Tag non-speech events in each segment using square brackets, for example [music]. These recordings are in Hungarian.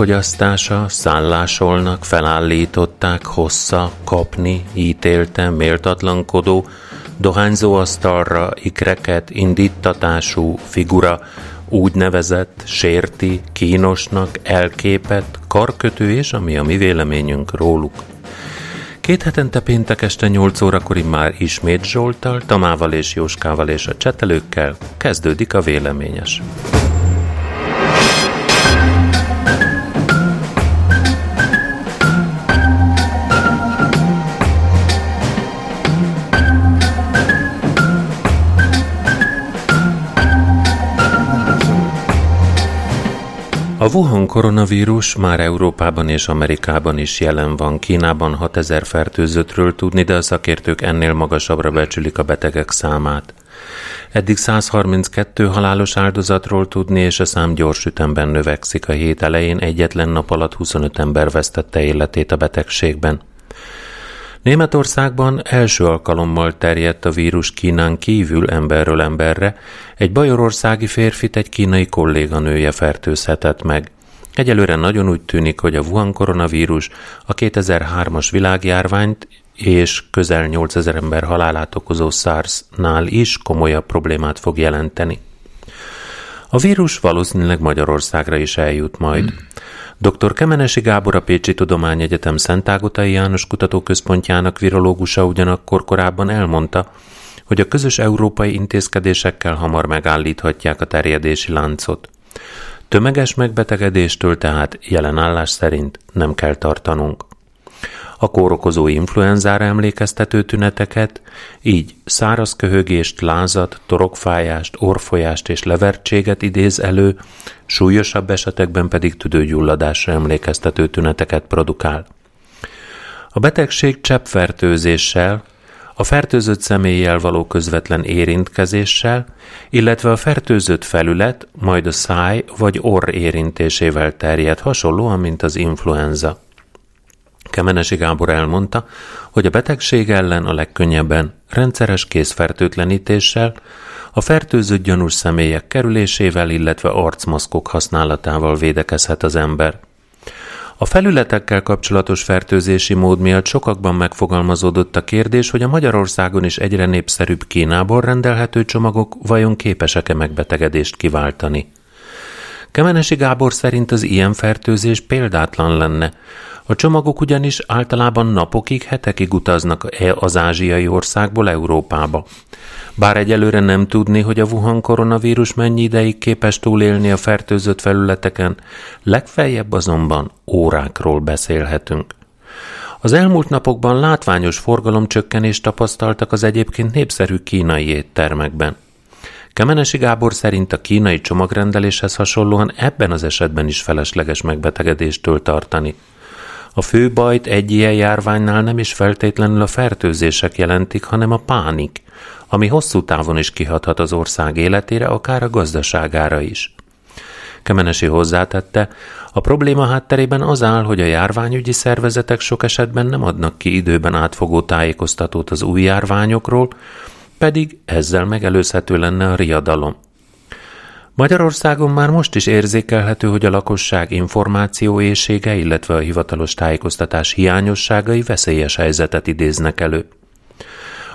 elfogyasztása, szállásolnak, felállították, hossza, kapni, ítélte, méltatlankodó, dohányzó asztalra, ikreket, indítatású figura, úgynevezett, sérti, kínosnak, elképett, karkötő és ami a mi véleményünk róluk. Két hetente péntek este 8 órakor már ismét Zsoltal, Tamával és Jóskával és a csetelőkkel kezdődik a véleményes. A Wuhan koronavírus már Európában és Amerikában is jelen van. Kínában 6000 fertőzöttről tudni, de a szakértők ennél magasabbra becsülik a betegek számát. Eddig 132 halálos áldozatról tudni, és a szám gyors ütemben növekszik. A hét elején egyetlen nap alatt 25 ember vesztette életét a betegségben. Németországban első alkalommal terjedt a vírus Kínán kívül emberről emberre, egy bajorországi férfit egy kínai kolléganője fertőzhetett meg. Egyelőre nagyon úgy tűnik, hogy a Wuhan koronavírus a 2003-as világjárványt és közel 8000 ember halálát okozó SARS-nál is komolyabb problémát fog jelenteni. A vírus valószínűleg Magyarországra is eljut majd. Hmm. Dr. Kemenesi Gábor a Pécsi Tudományegyetem Szentágotai János Kutatóközpontjának virológusa ugyanakkor korábban elmondta, hogy a közös európai intézkedésekkel hamar megállíthatják a terjedési láncot. Tömeges megbetegedéstől tehát jelen állás szerint nem kell tartanunk a kórokozó influenzára emlékeztető tüneteket, így száraz köhögést, lázat, torokfájást, orfolyást és levertséget idéz elő, súlyosabb esetekben pedig tüdőgyulladásra emlékeztető tüneteket produkál. A betegség cseppfertőzéssel, a fertőzött személlyel való közvetlen érintkezéssel, illetve a fertőzött felület, majd a száj vagy orr érintésével terjed, hasonlóan, mint az influenza. Kemenesi Gábor elmondta, hogy a betegség ellen a legkönnyebben rendszeres készfertőtlenítéssel, a fertőzött gyanús személyek kerülésével, illetve arcmaszkok használatával védekezhet az ember. A felületekkel kapcsolatos fertőzési mód miatt sokakban megfogalmazódott a kérdés, hogy a Magyarországon is egyre népszerűbb Kínából rendelhető csomagok vajon képesek-e megbetegedést kiváltani. Kemenesi Gábor szerint az ilyen fertőzés példátlan lenne, a csomagok ugyanis általában napokig, hetekig utaznak e az ázsiai országból Európába. Bár egyelőre nem tudni, hogy a Wuhan koronavírus mennyi ideig képes túlélni a fertőzött felületeken, legfeljebb azonban órákról beszélhetünk. Az elmúlt napokban látványos forgalomcsökkenést tapasztaltak az egyébként népszerű kínai éttermekben. Kemenesi Gábor szerint a kínai csomagrendeléshez hasonlóan ebben az esetben is felesleges megbetegedéstől tartani. A fő bajt egy ilyen járványnál nem is feltétlenül a fertőzések jelentik, hanem a pánik, ami hosszú távon is kihathat az ország életére, akár a gazdaságára is. Kemenesi hozzátette, a probléma hátterében az áll, hogy a járványügyi szervezetek sok esetben nem adnak ki időben átfogó tájékoztatót az új járványokról, pedig ezzel megelőzhető lenne a riadalom. Magyarországon már most is érzékelhető, hogy a lakosság információészsége, illetve a hivatalos tájékoztatás hiányosságai veszélyes helyzetet idéznek elő.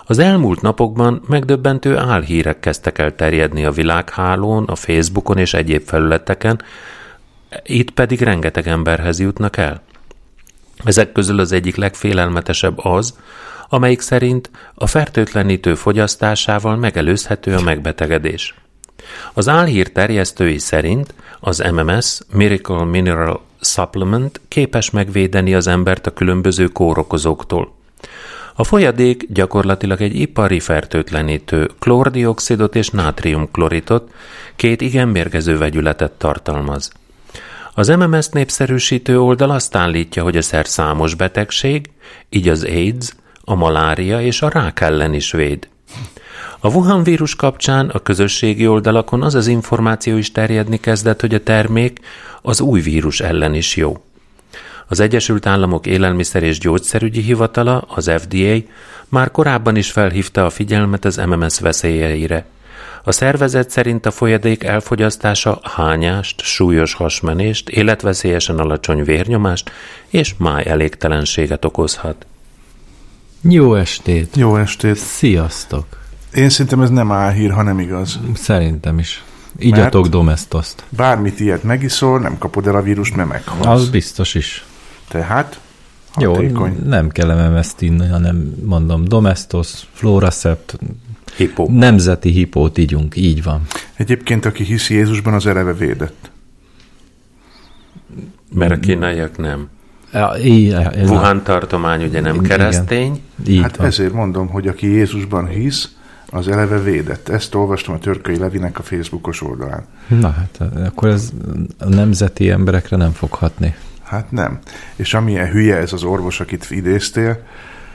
Az elmúlt napokban megdöbbentő álhírek kezdtek el terjedni a világhálón, a Facebookon és egyéb felületeken, itt pedig rengeteg emberhez jutnak el. Ezek közül az egyik legfélelmetesebb az, amelyik szerint a fertőtlenítő fogyasztásával megelőzhető a megbetegedés. Az álhír terjesztői szerint az MMS Miracle Mineral Supplement képes megvédeni az embert a különböző kórokozóktól. A folyadék gyakorlatilag egy ipari fertőtlenítő, klórdioxidot és nátriumkloritot, két igen mérgező vegyületet tartalmaz. Az MMS népszerűsítő oldal azt állítja, hogy a szer számos betegség, így az AIDS, a malária és a rák ellen is véd. A Wuhan vírus kapcsán a közösségi oldalakon az az információ is terjedni kezdett, hogy a termék az új vírus ellen is jó. Az Egyesült Államok Élelmiszer és Gyógyszerügyi Hivatala, az FDA, már korábban is felhívta a figyelmet az MMS veszélyeire. A szervezet szerint a folyadék elfogyasztása hányást, súlyos hasmenést, életveszélyesen alacsony vérnyomást és máj elégtelenséget okozhat. Jó estét! Jó estét! Sziasztok! Én szerintem ez nem álhír, hanem igaz. Szerintem is. Igyatok domestoszt. Bármit ilyet megiszol, nem kapod el a vírust, mert meghalsz. Az biztos is. Tehát Jó, hatékony. nem kell MMS-t inni, hanem mondom domestos, Floracept, Hippo. nemzeti hipót ígyunk, így van. Egyébként, aki hiszi Jézusban, az eleve védett. Mert a kínaiak nem. Wuhan tartomány ugye nem Igen. keresztény, így hát van. ezért mondom, hogy aki Jézusban hisz, az eleve védett. Ezt olvastam a Törköly Levinek a Facebookos oldalán. Na hát, akkor ez a nemzeti emberekre nem fog hatni. Hát nem. És amilyen hülye ez az orvos, akit idéztél,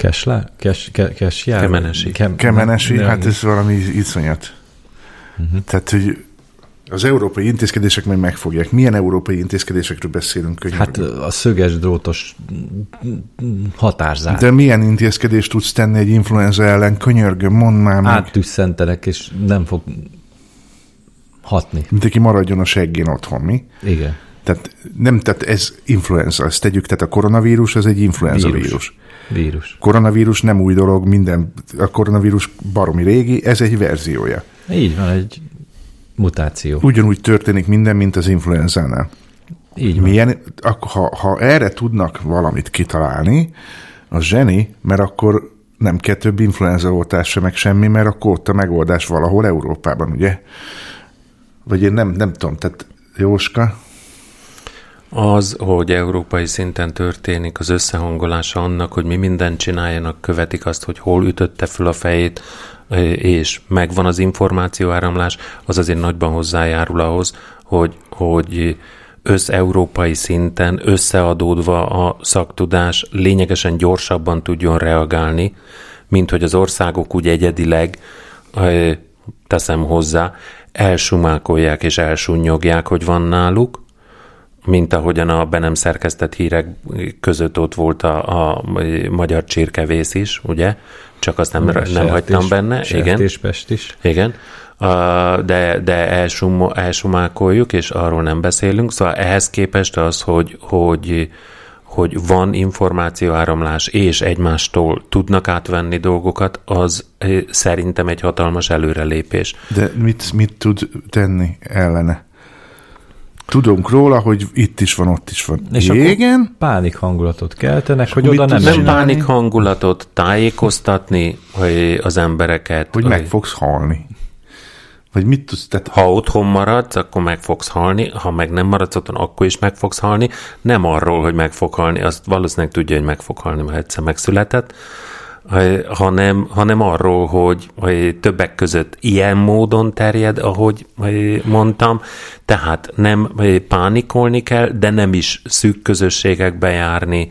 Kesle? Kes, ke, kesjár? Kemenesi. Kem, Kemenesi, nem, hát ez valami iszonyat. Uh-huh. Tehát, hogy az európai intézkedések meg megfogják. Milyen európai intézkedésekről beszélünk könyvben? Hát a szöges drótos határzár. De milyen intézkedést tudsz tenni egy influenza ellen? Könyörgöm, mondd már meg. Áttüsszentenek, és nem fog hatni. Mindenki maradjon a seggén otthon, mi? Igen. Tehát, nem, tehát ez influenza, ezt tegyük, tehát a koronavírus az egy influenza. Vírus. vírus. Vírus. Koronavírus nem új dolog, minden, a koronavírus baromi régi, ez egy verziója. Így van, egy mutáció. Ugyanúgy történik minden, mint az influenzánál. Így van. Milyen, ha, ha erre tudnak valamit kitalálni, az zseni, mert akkor nem kell több influenzaoltás sem, meg semmi, mert akkor ott a megoldás valahol Európában, ugye? Vagy én nem, nem tudom, tehát Jóska, Az, hogy európai szinten történik az összehangolása annak, hogy mi mindent csináljanak, követik azt, hogy hol ütötte föl a fejét, és megvan az információáramlás, az azért nagyban hozzájárul ahhoz, hogy, hogy összeurópai szinten összeadódva a szaktudás lényegesen gyorsabban tudjon reagálni, mint hogy az országok úgy egyedileg, teszem hozzá, elsumákolják és elsúnyogják, hogy van náluk, mint ahogyan a be nem szerkesztett hírek között ott volt a, a magyar csirkevész is, ugye? Csak azt nem, nem hagytam benne. Igen. Is. Igen, Uh, de, de elsum, elsumákoljuk, és arról nem beszélünk. Szóval ehhez képest az, hogy, hogy, hogy van információáramlás, és egymástól tudnak átvenni dolgokat, az eh, szerintem egy hatalmas előrelépés. de mit, mit tud tenni ellene? Tudunk róla, hogy itt is van, ott is van. És Igen? akkor pánik hangulatot keltenek, hogy oda nem Nem pánik hangulatot, tájékoztatni hogy az embereket. Hogy meg fogsz halni. Vagy mit tudsz, tehát Ha otthon maradsz, akkor meg fogsz halni, ha meg nem maradsz otthon, akkor is meg fogsz halni. Nem arról, hogy meg fog halni, azt valószínűleg tudja, hogy meg fog halni, mert egyszer megszületett, hanem, hanem arról, hogy, többek között ilyen módon terjed, ahogy mondtam, tehát nem pánikolni kell, de nem is szűk közösségekbe járni,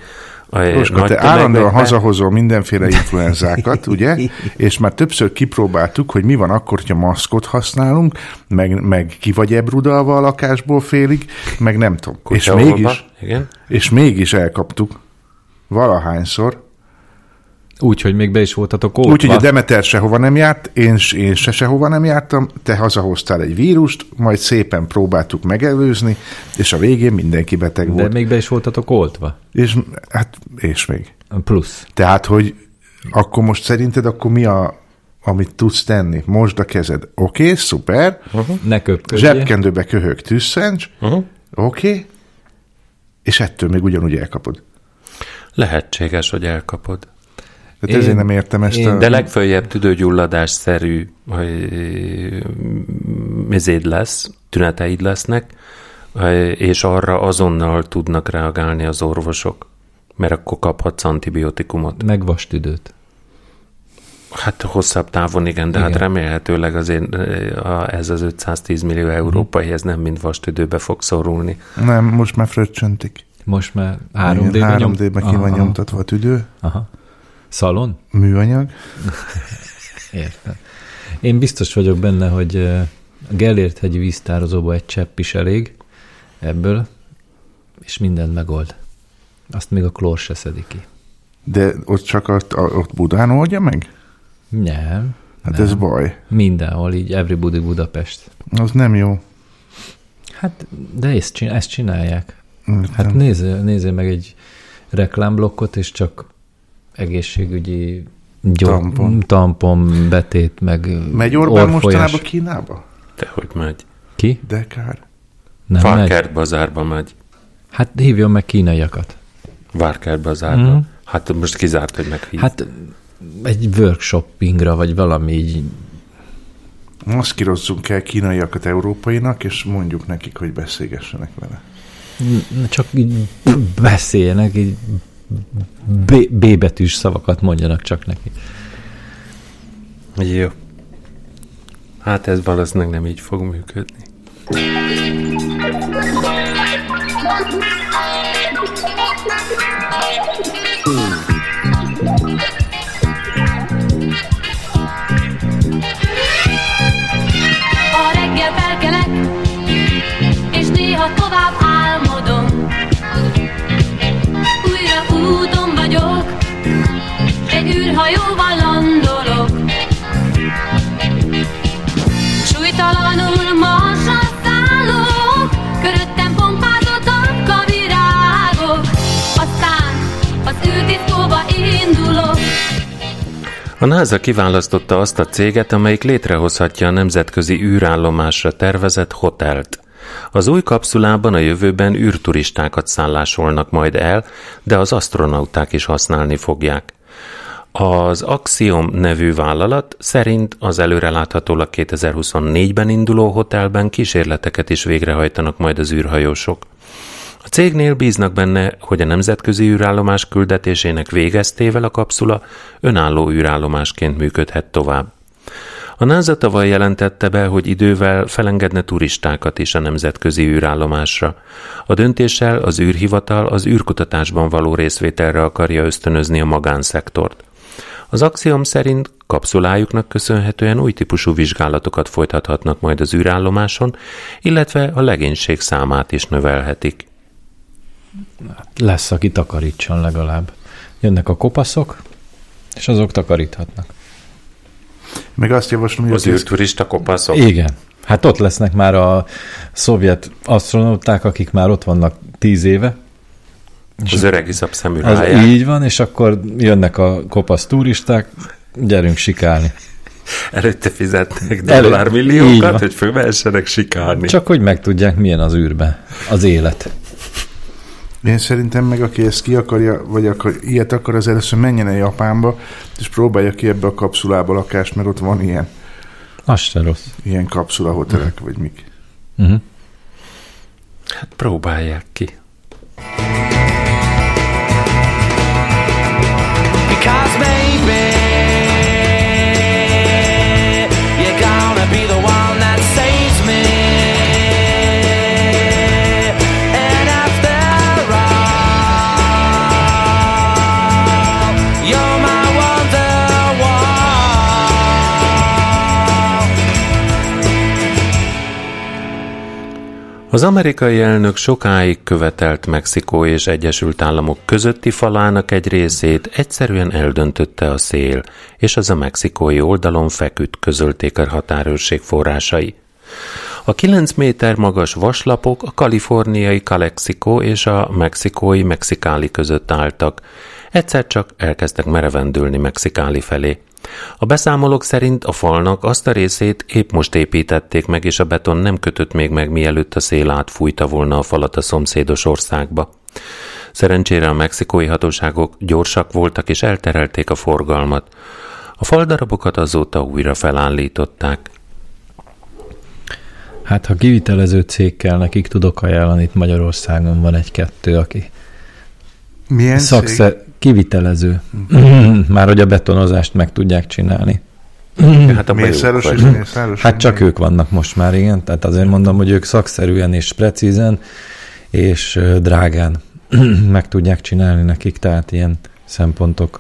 Roska, te állandóan hazahozol mindenféle influenzákat, ugye? És már többször kipróbáltuk, hogy mi van akkor, hogyha maszkot használunk, meg, meg ki vagy ebrudalva a lakásból félig, meg nem tudom. És Kutyaolva. mégis, Igen. és mégis elkaptuk. Valahányszor. Úgy, hogy még be is voltatok oltva. Úgyhogy a Demeter sehova nem járt, én, én se sehova nem jártam, te hazahoztál egy vírust, majd szépen próbáltuk megelőzni, és a végén mindenki beteg De volt. még be is voltatok oltva. És hát, és még. Plusz. Tehát, hogy Akkor most szerinted akkor mi a, amit tudsz tenni? Mosd a kezed. Oké, okay, szuper. Ne köpködjél. Zsebkendőbe köhög tűzszencs. Uh-huh. Oké. Okay. És ettől még ugyanúgy elkapod. Lehetséges, hogy elkapod. Tehát én, ezért nem értem ezt én- a... De legfőjebb tüdőgyulladásszerű mizéd lesz, tüneteid lesznek, és arra azonnal tudnak reagálni az orvosok, mert akkor kaphatsz antibiotikumot. Meg vastüdőt. Hát hosszabb távon igen, de igen. hát Igen. remélhetőleg azért eh, a, ez az 510 millió európai, ez nem mind vastüdőbe fog szorulni. Nem, most már fröccsöntik. Most már Igen, 3D-ben 3D-be ki van nyomtatva a tüdő, Aha. Szalon? műanyag. [laughs] Értem. Én biztos vagyok benne, hogy a Gellért hegyi víztározóba egy csepp is elég ebből, és mindent megold. Azt még a klór se szedi ki. De ott csak ott, ott Budán oldja meg? Nem. Hát nem. ez baj. Mindenhol, így Everybody Budapest. Az nem jó. Hát, de ezt, ezt csinálják. Értem. Hát nézzél, nézzél meg egy reklámblokkot, és csak egészségügyi gyó- Tampon. tampon, betét, meg Megy Orbán orfolyás. mostanában Kínába? De hogy megy? Ki? De kár. Nem megy? Várkert bazárba megy. Hát hívjon meg kínaiakat. Várkert bazárba. Mm. Hát most kizárt, hogy meghív. Hát, egy workshoppingra, vagy valami így. Azt kirozzunk el kínaiakat európainak, és mondjuk nekik, hogy beszélgessenek vele. Csak így beszéljenek, így B, B betűs szavakat mondjanak csak neki. Jó. Hát ez valószínűleg nem így fog működni. Egy űrhajóval landolok. Súlytalanul marsra szállok, köröttem pompázottak a virágok. Aztán az űrdiszkóba indulok. A NASA kiválasztotta azt a céget, amelyik létrehozhatja a nemzetközi űrállomásra tervezett hotelt. Az új kapszulában a jövőben űrturistákat szállásolnak majd el, de az astronauták is használni fogják. Az Axiom nevű vállalat szerint az előreláthatólag 2024-ben induló hotelben kísérleteket is végrehajtanak majd az űrhajósok. A cégnél bíznak benne, hogy a nemzetközi űrállomás küldetésének végeztével a kapszula önálló űrállomásként működhet tovább. A NASA tavaly jelentette be, hogy idővel felengedne turistákat is a nemzetközi űrállomásra. A döntéssel az űrhivatal az űrkutatásban való részvételre akarja ösztönözni a magánszektort. Az Axiom szerint kapszulájuknak köszönhetően új típusú vizsgálatokat folytathatnak majd az űrállomáson, illetve a legénység számát is növelhetik. Lesz, aki takarítson legalább. Jönnek a kopaszok, és azok takaríthatnak. Meg azt javaslom, hogy Az az űrturista kopaszok. Igen. Hát ott lesznek már a szovjet asztronauták, akik már ott vannak tíz éve. Az öreg iszap szemű Az ráják. így van, és akkor jönnek a kopasz turisták, gyerünk sikálni. Előtte fizetnek dollármilliókat, hogy fölvehessenek sikálni. Csak hogy megtudják, milyen az űrbe az élet. Én szerintem meg, aki ezt ki akarja, vagy akar, ilyet akar, az először menjen el Japánba, és próbálja ki ebbe a kapszulába lakást, mert ott van ilyen, Az se rossz. ilyen kapszula hotelek, vagy mik. Uh-huh. Hát próbálják ki. cosmic Az amerikai elnök sokáig követelt Mexikó és Egyesült Államok közötti falának egy részét egyszerűen eldöntötte a szél, és az a mexikói oldalon feküdt, közölték a határőrség forrásai. A 9 méter magas vaslapok a kaliforniai Calexico és a mexikói Mexikáli között álltak. Egyszer csak elkezdtek merevendülni Mexikáli felé. A beszámolók szerint a falnak azt a részét épp most építették meg, és a beton nem kötött még meg, mielőtt a szél átfújta volna a falat a szomszédos országba. Szerencsére a mexikói hatóságok gyorsak voltak, és elterelték a forgalmat. A faldarabokat azóta újra felállították. Hát, ha kivitelező cég kell, nekik tudok ajánlani, itt Magyarországon van egy-kettő, aki Milyen szakszer, kivitelező. Már hogy a betonozást meg tudják csinálni. Hát a Mészáros és mészáros? Hát csak ők vannak most már, igen. Tehát azért mondom, hogy ők szakszerűen és precízen és drágán [clears throat] meg tudják csinálni nekik, tehát ilyen szempontok.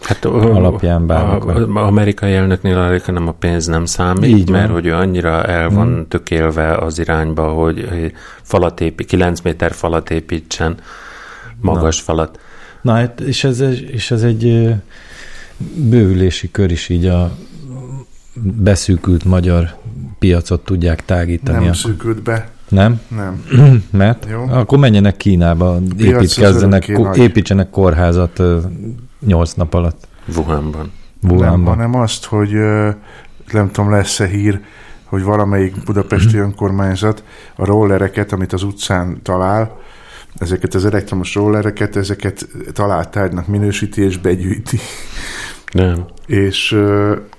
Hát alapján a, bánnak a, a amerikai elnöknél arra nem a pénz nem számít, Így van. mert hogy ő annyira el van hmm. tökélve az irányba, hogy hogy falat épi, 9 méter falat építsen, magas Na. falat. Na, hát, és ez, és ez egy bővülési kör is így a beszűkült magyar piacot tudják tágítani. Nem Nem? szűkült be. nem? Nem. [clears throat] Mert? Jó. Akkor menjenek Kínába, építkezzenek, építsenek kórházat nyolc nap alatt. Wuhanban. Nem, Wuhanban. hanem azt, hogy nem tudom, lesz-e hír, hogy valamelyik budapesti [clears throat] önkormányzat a rollereket, amit az utcán talál, ezeket az elektromos rollereket, ezeket találtárgynak minősíti és begyűjti. Nem. És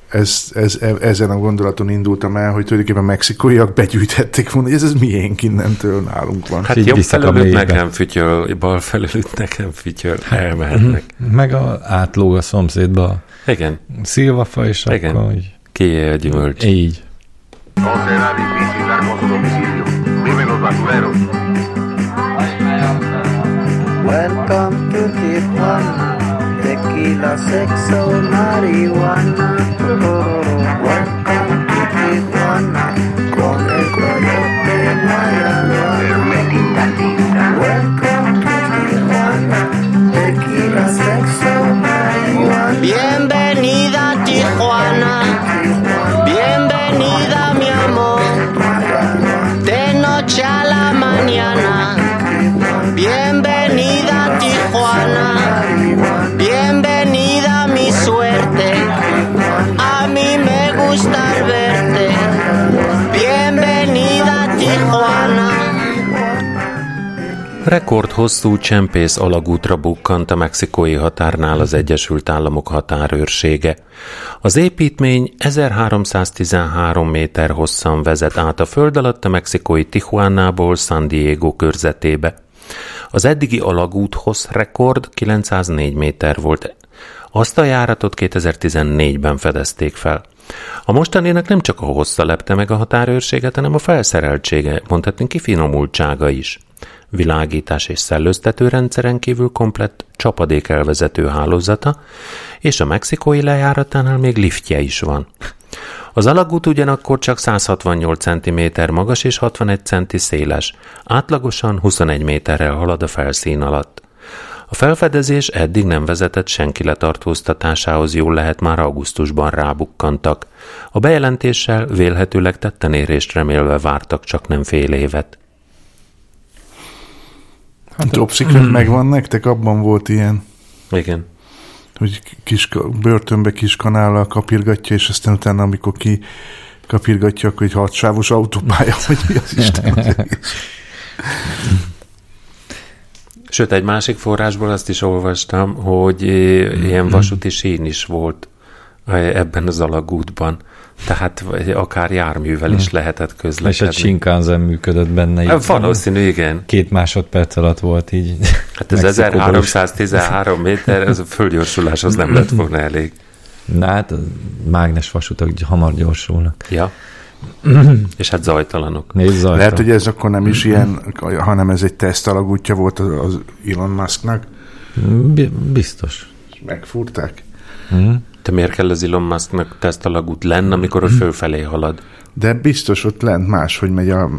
ez, ez, e- ezen a gondolaton indultam el, hogy tulajdonképpen a mexikóiak begyűjtették volna, hogy ez, ez miénk innentől nálunk van. Hát jobb mélybe. nekem fütyöl, bal felülőtt nekem fütyöl, elmehetnek. Meg a, átlóg a szomszédba Igen, szilvafa, és Igen. akkor így. kié a gyümölcs. így. No será difícil dar con su domicilio. Vive en los basureros. Welcome to Tijuana, tequila, sexo, marihuana. Welcome to Tijuana, con el coyote Mayagua. Rekord hosszú csempész alagútra bukkant a mexikói határnál az Egyesült Államok határőrsége. Az építmény 1313 méter hosszan vezet át a föld alatt a mexikói Tijuánából San Diego körzetébe. Az eddigi alagúthoz rekord 904 méter volt. Azt a járatot 2014-ben fedezték fel. A mostaninak nem csak a hossza lepte meg a határőrséget, hanem a felszereltsége, mondhatni kifinomultsága is. Világítás és szellőztető rendszeren kívül komplett csapadékelvezető hálózata, és a mexikói lejáratánál még liftje is van. Az alagút ugyanakkor csak 168 cm magas és 61 cm széles, átlagosan 21 méterrel halad a felszín alatt. A felfedezés eddig nem vezetett senki letartóztatásához, jól lehet már augusztusban rábukkantak. A bejelentéssel vélhetőleg tettenérést remélve vártak csak nem fél évet. Hát Top Secret megvan nektek? Abban volt ilyen, Igen. hogy kis, börtönbe kis kanállal kapirgatja, és aztán utána, amikor ki kapirgatja, akkor egy hatsávos autópálya, [laughs] vagy mi az Isten. Sőt, egy másik forrásból azt is olvastam, hogy eh, ilyen vasúti sín is volt eh, ebben az alagútban. Tehát akár járművel is lehetett És közlekedni. egy Shinkansen működött benne. így. Hát Valószínű, igen. Két másodperc alatt volt így. Hát ez Mexikóban is. 1313 méter, ez a földgyorsuláshoz nem lett volna elég. Na hát, a mágnes vasutak hamar gyorsulnak. Ja. És hát zajtalanok. Nézd zajra. Lehet, hogy ez akkor nem is ilyen, hanem ez egy teszt alagútja volt az, az Elon Musknak. Bi- Biztos. És megfúrták. Te miért kell az Elon Musknak tesztalagút lenn, amikor ő fölfelé halad? De biztos ott lent máshogy megy a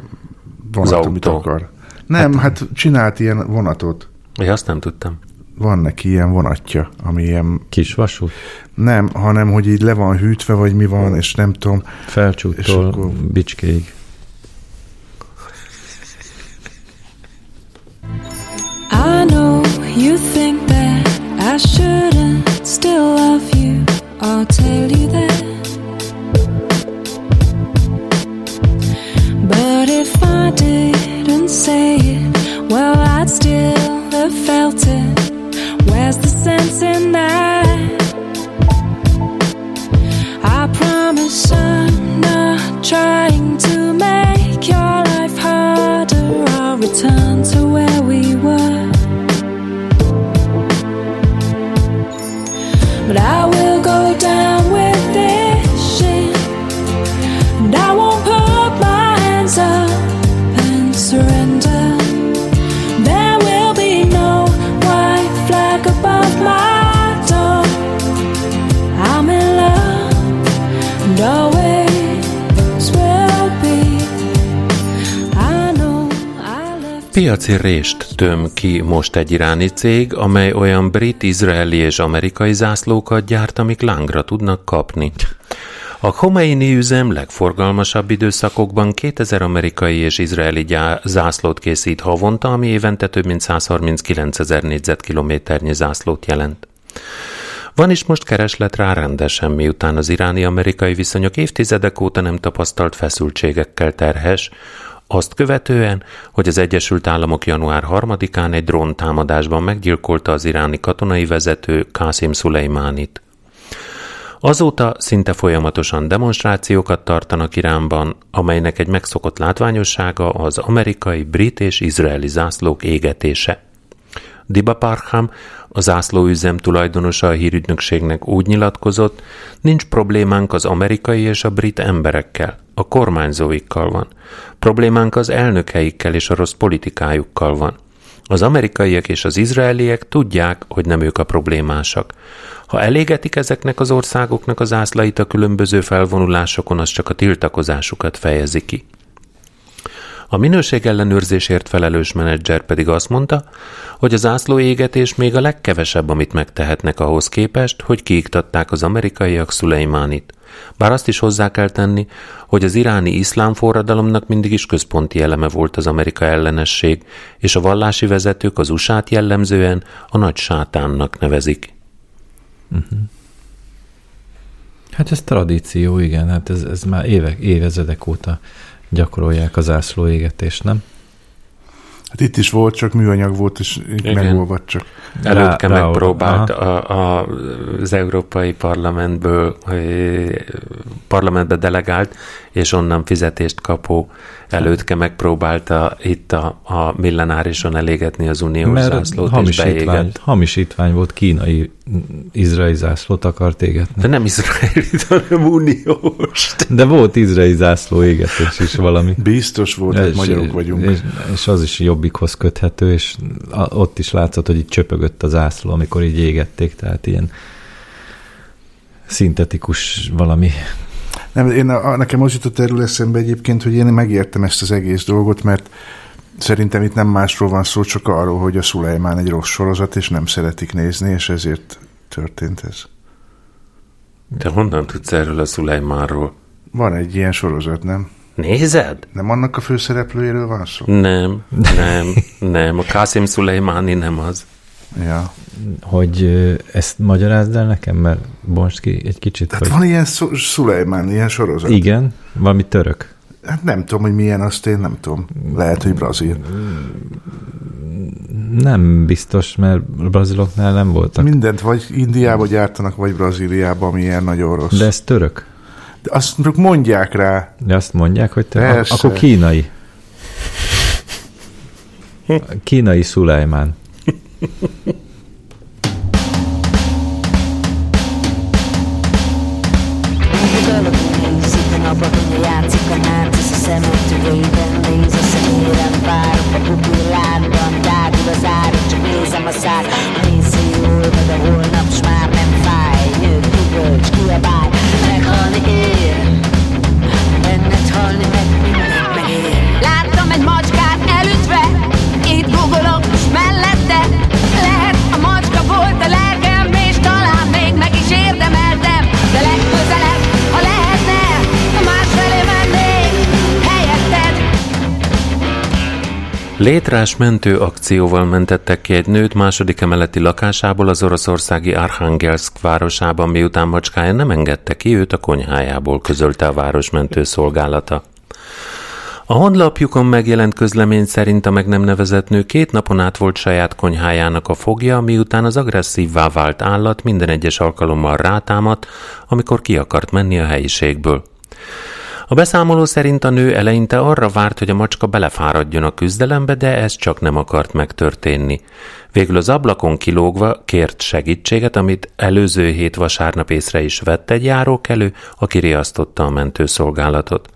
vonat, Az amit autó. akar. Nem, hát, hát csinált ilyen vonatot. Ja, azt nem tudtam. Van neki ilyen vonatja, ami ilyen, Kis vasút. nem, hanem hogy így le van hűtve, vagy mi van, és nem tudom. És Felcsúttól akkor- Bicskéig. I know you think that still love you, I'll tell you that. Piaci rést töm ki most egy iráni cég, amely olyan brit, izraeli és amerikai zászlókat gyárt, amik lángra tudnak kapni. A Khomeini üzem legforgalmasabb időszakokban 2000 amerikai és izraeli gyá- zászlót készít havonta, ami évente több mint 139 ezer négyzetkilométernyi zászlót jelent. Van is most kereslet rá rendesen, miután az iráni-amerikai viszonyok évtizedek óta nem tapasztalt feszültségekkel terhes, azt követően, hogy az Egyesült Államok január 3-án egy drón támadásban meggyilkolta az iráni katonai vezető Qasim Suleimánit. Azóta szinte folyamatosan demonstrációkat tartanak Iránban, amelynek egy megszokott látványossága az amerikai, brit és izraeli zászlók égetése. Diba Parham, a zászlóüzem tulajdonosa a hírügynökségnek úgy nyilatkozott, nincs problémánk az amerikai és a brit emberekkel, a kormányzóikkal van. Problémánk az elnökeikkel és a rossz politikájukkal van. Az amerikaiak és az izraeliek tudják, hogy nem ők a problémásak. Ha elégetik ezeknek az országoknak az ászlait a különböző felvonulásokon, az csak a tiltakozásukat fejezi ki. A minőségellenőrzésért felelős menedzser pedig azt mondta, hogy az ászlóégetés még a legkevesebb, amit megtehetnek ahhoz képest, hogy kiiktatták az amerikaiak Szulejmánit. Bár azt is hozzá kell tenni, hogy az iráni iszlám forradalomnak mindig is központi eleme volt az Amerika ellenesség, és a vallási vezetők az usa jellemzően a nagy sátánnak nevezik. Hát ez tradíció, igen, hát ez, ez már évek, évezredek óta gyakorolják az ászlóégetést, nem? Hát itt is volt, csak műanyag volt, és Igen. megolvadt csak. Előtte Rá- megpróbált a, a, az Európai Parlamentből parlamentbe delegált, és onnan fizetést kapó előtke megpróbálta itt a, a millenárison elégetni az uniós Mert zászlót, és hamisítvány, beégett. hamisítvány volt, kínai, izraeli zászlót akart égetni. De nem izraelit, [laughs] hanem uniós. De volt izraeli zászló égetés is valami. Biztos volt, hogy magyarok vagyunk. És, és az is jobbikhoz köthető, és ott is látszott, hogy itt csöpögött az zászló, amikor így égették, tehát ilyen szintetikus valami. Nem, én a, nekem az jutott erről eszembe egyébként, hogy én megértem ezt az egész dolgot, mert szerintem itt nem másról van szó, csak arról, hogy a Szulejmán egy rossz sorozat, és nem szeretik nézni, és ezért történt ez. Te honnan tudsz erről a Szulejmánról? Van egy ilyen sorozat, nem? Nézed? Nem annak a főszereplőjéről van szó? Nem, nem, nem. A Qasim Szulejmáni nem az. Ja. Hogy ezt magyarázd el nekem, mert bontsd ki egy kicsit, Tehát hogy van ilyen Szu- Szulejmán, ilyen sorozat? igen, valami török. Hát nem tudom, hogy milyen, azt én nem tudom. Lehet, hogy brazil. Nem biztos, mert a braziloknál nem voltak. Mindent vagy Indiába gyártanak, vagy Brazíliába, ami ilyen nagyon rossz. De ez török. Azt mondják rá. De azt mondják, hogy te, Persze. akkor kínai. Kínai Szulajmán. [laughs] Létrás mentő akcióval mentettek ki egy nőt második emeleti lakásából az oroszországi Arkhangelsk városában, miután macskája nem engedte ki őt a konyhájából, közölte a városmentő szolgálata. A honlapjukon megjelent közlemény szerint a meg nem nevezett nő két napon át volt saját konyhájának a fogja, miután az agresszívvá vált állat minden egyes alkalommal rátámadt, amikor ki akart menni a helyiségből. A beszámoló szerint a nő eleinte arra várt, hogy a macska belefáradjon a küzdelembe, de ez csak nem akart megtörténni. Végül az ablakon kilógva kért segítséget, amit előző hét vasárnap észre is vett egy járókelő, aki riasztotta a mentőszolgálatot.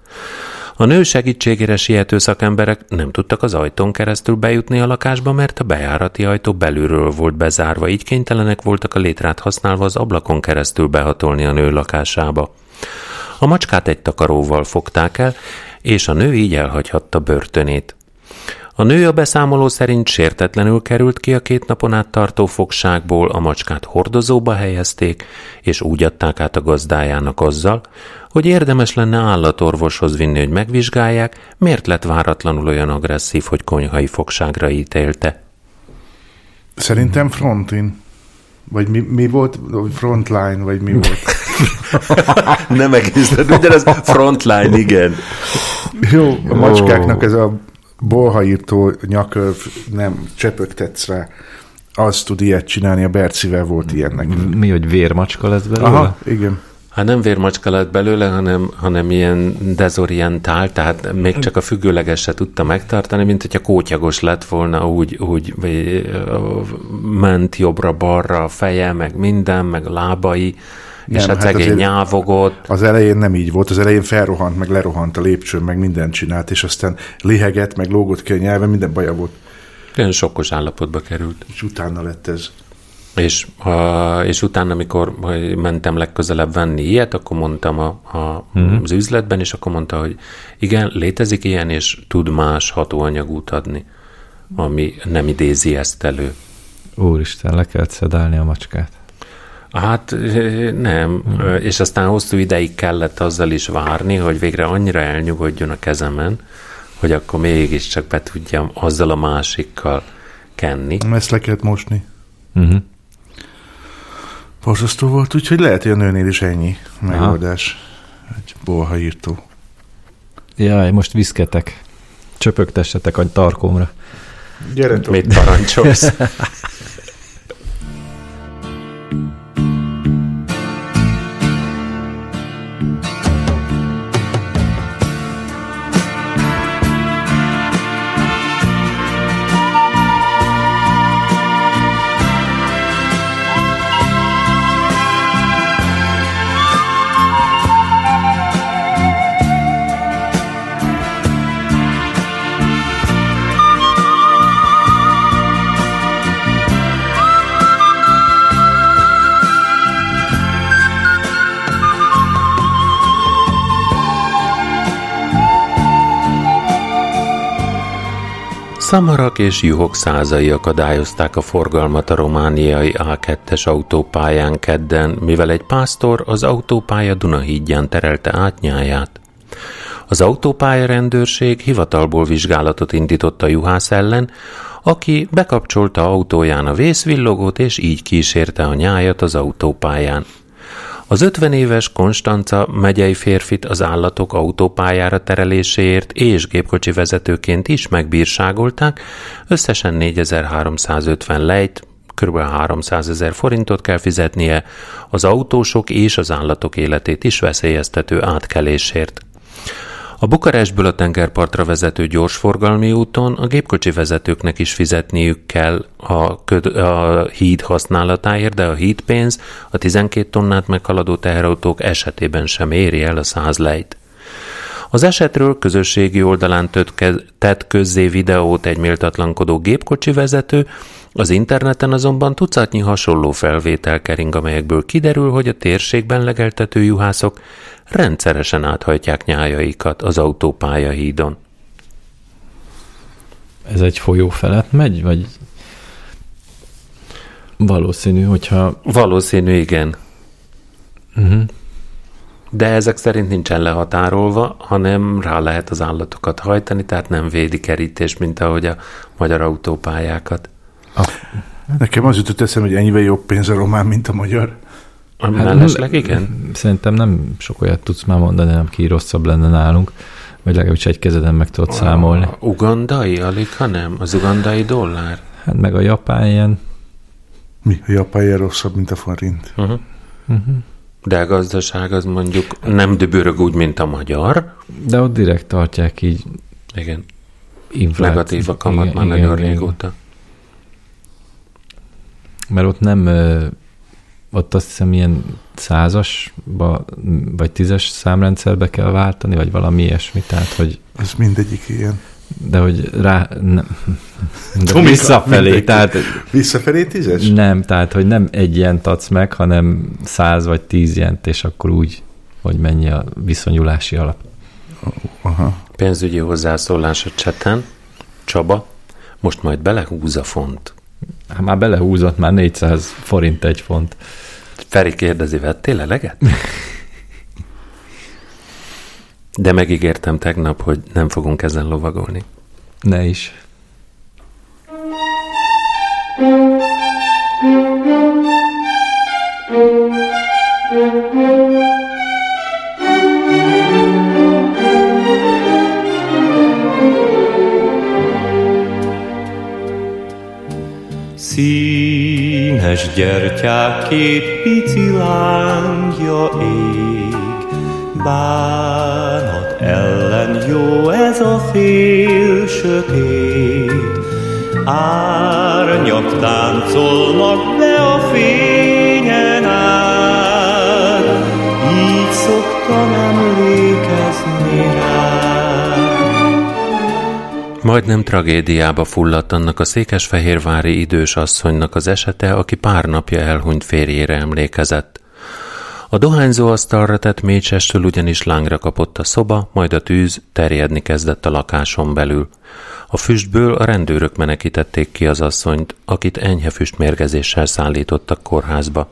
A nő segítségére siető szakemberek nem tudtak az ajtón keresztül bejutni a lakásba, mert a bejárati ajtó belülről volt bezárva, így kénytelenek voltak a létrát használva az ablakon keresztül behatolni a nő lakásába. A macskát egy takaróval fogták el, és a nő így elhagyhatta börtönét. A nő a beszámoló szerint sértetlenül került ki a két napon át tartó fogságból, a macskát hordozóba helyezték, és úgy adták át a gazdájának azzal, hogy érdemes lenne állatorvoshoz vinni, hogy megvizsgálják, miért lett váratlanul olyan agresszív, hogy konyhai fogságra ítélte. Szerintem frontin. Vagy mi, mi volt? Frontline, vagy mi volt? [laughs] Nem egész, de ugyanez frontline, igen. Jó, a macskáknak ez a bolhaírtó nyakörv nem csepögtetsz rá. Az tud ilyet csinálni, a Bercivel volt ilyennek. Mi, hogy vérmacska lesz belőle? Aha, igen. Hát nem vérmacska lett belőle, hanem, hanem ilyen dezorientál, tehát még csak a függőleges se tudta megtartani, mint hogyha kótyagos lett volna, úgy, úgy vagy, ment jobbra-balra a feje, meg minden, meg a lábai, nem, és hát, hát szegény nyávogott. Az elején nem így volt, az elején felrohant, meg lerohant a lépcsőn, meg mindent csinált, és aztán lihegett, meg lógott ki a nyelve, minden baja volt. Olyan sokkos állapotba került. És utána lett ez. És, és utána, amikor mentem legközelebb venni ilyet, akkor mondtam a, a, Mhm. az üzletben, és akkor mondta, hogy igen, létezik ilyen, és tud más hatóanyagút adni, ami nem idézi ezt elő. Úristen, le kellett szedálni a macskát. Hát nem, Mhm. és aztán hosszú ideig kellett azzal is várni, hogy végre annyira elnyugodjon a kezemen, hogy akkor mégiscsak be tudjam azzal a másikkal kenni. Ezt le kellett mosni. Uh-huh. Borzasztó volt, úgyhogy lehet, hogy a nőnél is ennyi megoldás. Egy bolhaírtó. Jaj, most viszketek. Csöpögtessetek a tarkómra. Gyere. Mit parancsolsz? [laughs] Szamarak és juhok százai akadályozták a forgalmat a romániai A2-es autópályán kedden, mivel egy pásztor az autópálya Dunahídján terelte át nyáját. Az autópálya rendőrség hivatalból vizsgálatot indított a juhász ellen, aki bekapcsolta autóján a vészvillogót, és így kísérte a nyájat az autópályán. Az 50 éves Konstanca megyei férfit az állatok autópályára tereléséért és gépkocsi vezetőként is megbírságolták, összesen 4350 lejt, kb. 300 ezer forintot kell fizetnie az autósok és az állatok életét is veszélyeztető átkelésért. A Bukarestből a tengerpartra vezető gyorsforgalmi úton a gépkocsi vezetőknek is fizetniük kell a, köd, a híd használatáért, de a hídpénz a 12 tonnát meghaladó teherautók esetében sem éri el a 100 lejt. Az esetről közösségi oldalán tett közzé videót egy méltatlankodó gépkocsi vezető, az interneten azonban tucatnyi hasonló felvétel kering, amelyekből kiderül, hogy a térségben legeltető juhászok rendszeresen áthajtják nyájaikat az autópálya hídon. Ez egy folyó felett megy, vagy valószínű, hogyha... Valószínű, igen. Uh-huh. De ezek szerint nincsen lehatárolva, hanem rá lehet az állatokat hajtani, tehát nem védi kerítés, mint ahogy a magyar autópályákat. Nekem az jutott eszem, hogy ennyivel jobb pénz a román, mint a magyar. A mellesleg igen? Szerintem nem sok olyat tudsz már mondani, nem ki rosszabb lenne nálunk, vagy legalábbis egy kezeden meg tudod számolni. A ugandai, alig, ha nem? Az ugandai dollár? Hát meg a japán ilyen, Mi? A japán ilyen rosszabb, mint a forint. Uh-huh. Uh-huh. De a gazdaság az mondjuk nem dübörög úgy, mint a magyar. de ott direkt tartják így Igen. infláció. Negatív a kamat Igen, már igen, nagyon igen. régóta. Mert ott nem, ott azt hiszem ilyen százasba, vagy tízes számrendszerbe kell váltani, vagy valami ilyesmi, tehát hogy Ez mindegyik ilyen. de hogy rá, nem, de Tomika, visszafelé, mindenki. tehát Visszafelé tízes? nem, tehát hogy nem egy ilyent adsz meg, hanem száz vagy tíz ilyent, és akkor úgy, hogy mennyi a viszonyulási alap. Aha. Pénzügyi hozzászólás a cseten. Csaba, most majd belehúz a font. Hát már belehúzott, már 400 forint egy font. Feri kérdezi, vettél eleget? De megígértem tegnap, hogy nem fogunk ezen lovagolni. Ne is. Színes gyertyák két pici lángja ég, Bánat ellen jó ez a fél sötét, Árnyak táncolnak be a fényen át, Így szoktam Majdnem tragédiába fulladt annak a székesfehérvári idős asszonynak az esete, aki pár napja elhunyt férjére emlékezett. A dohányzó asztalra tett mécsestől ugyanis lángra kapott a szoba, majd a tűz terjedni kezdett a lakáson belül. A füstből a rendőrök menekítették ki az asszonyt, akit enyhe füstmérgezéssel szállítottak kórházba.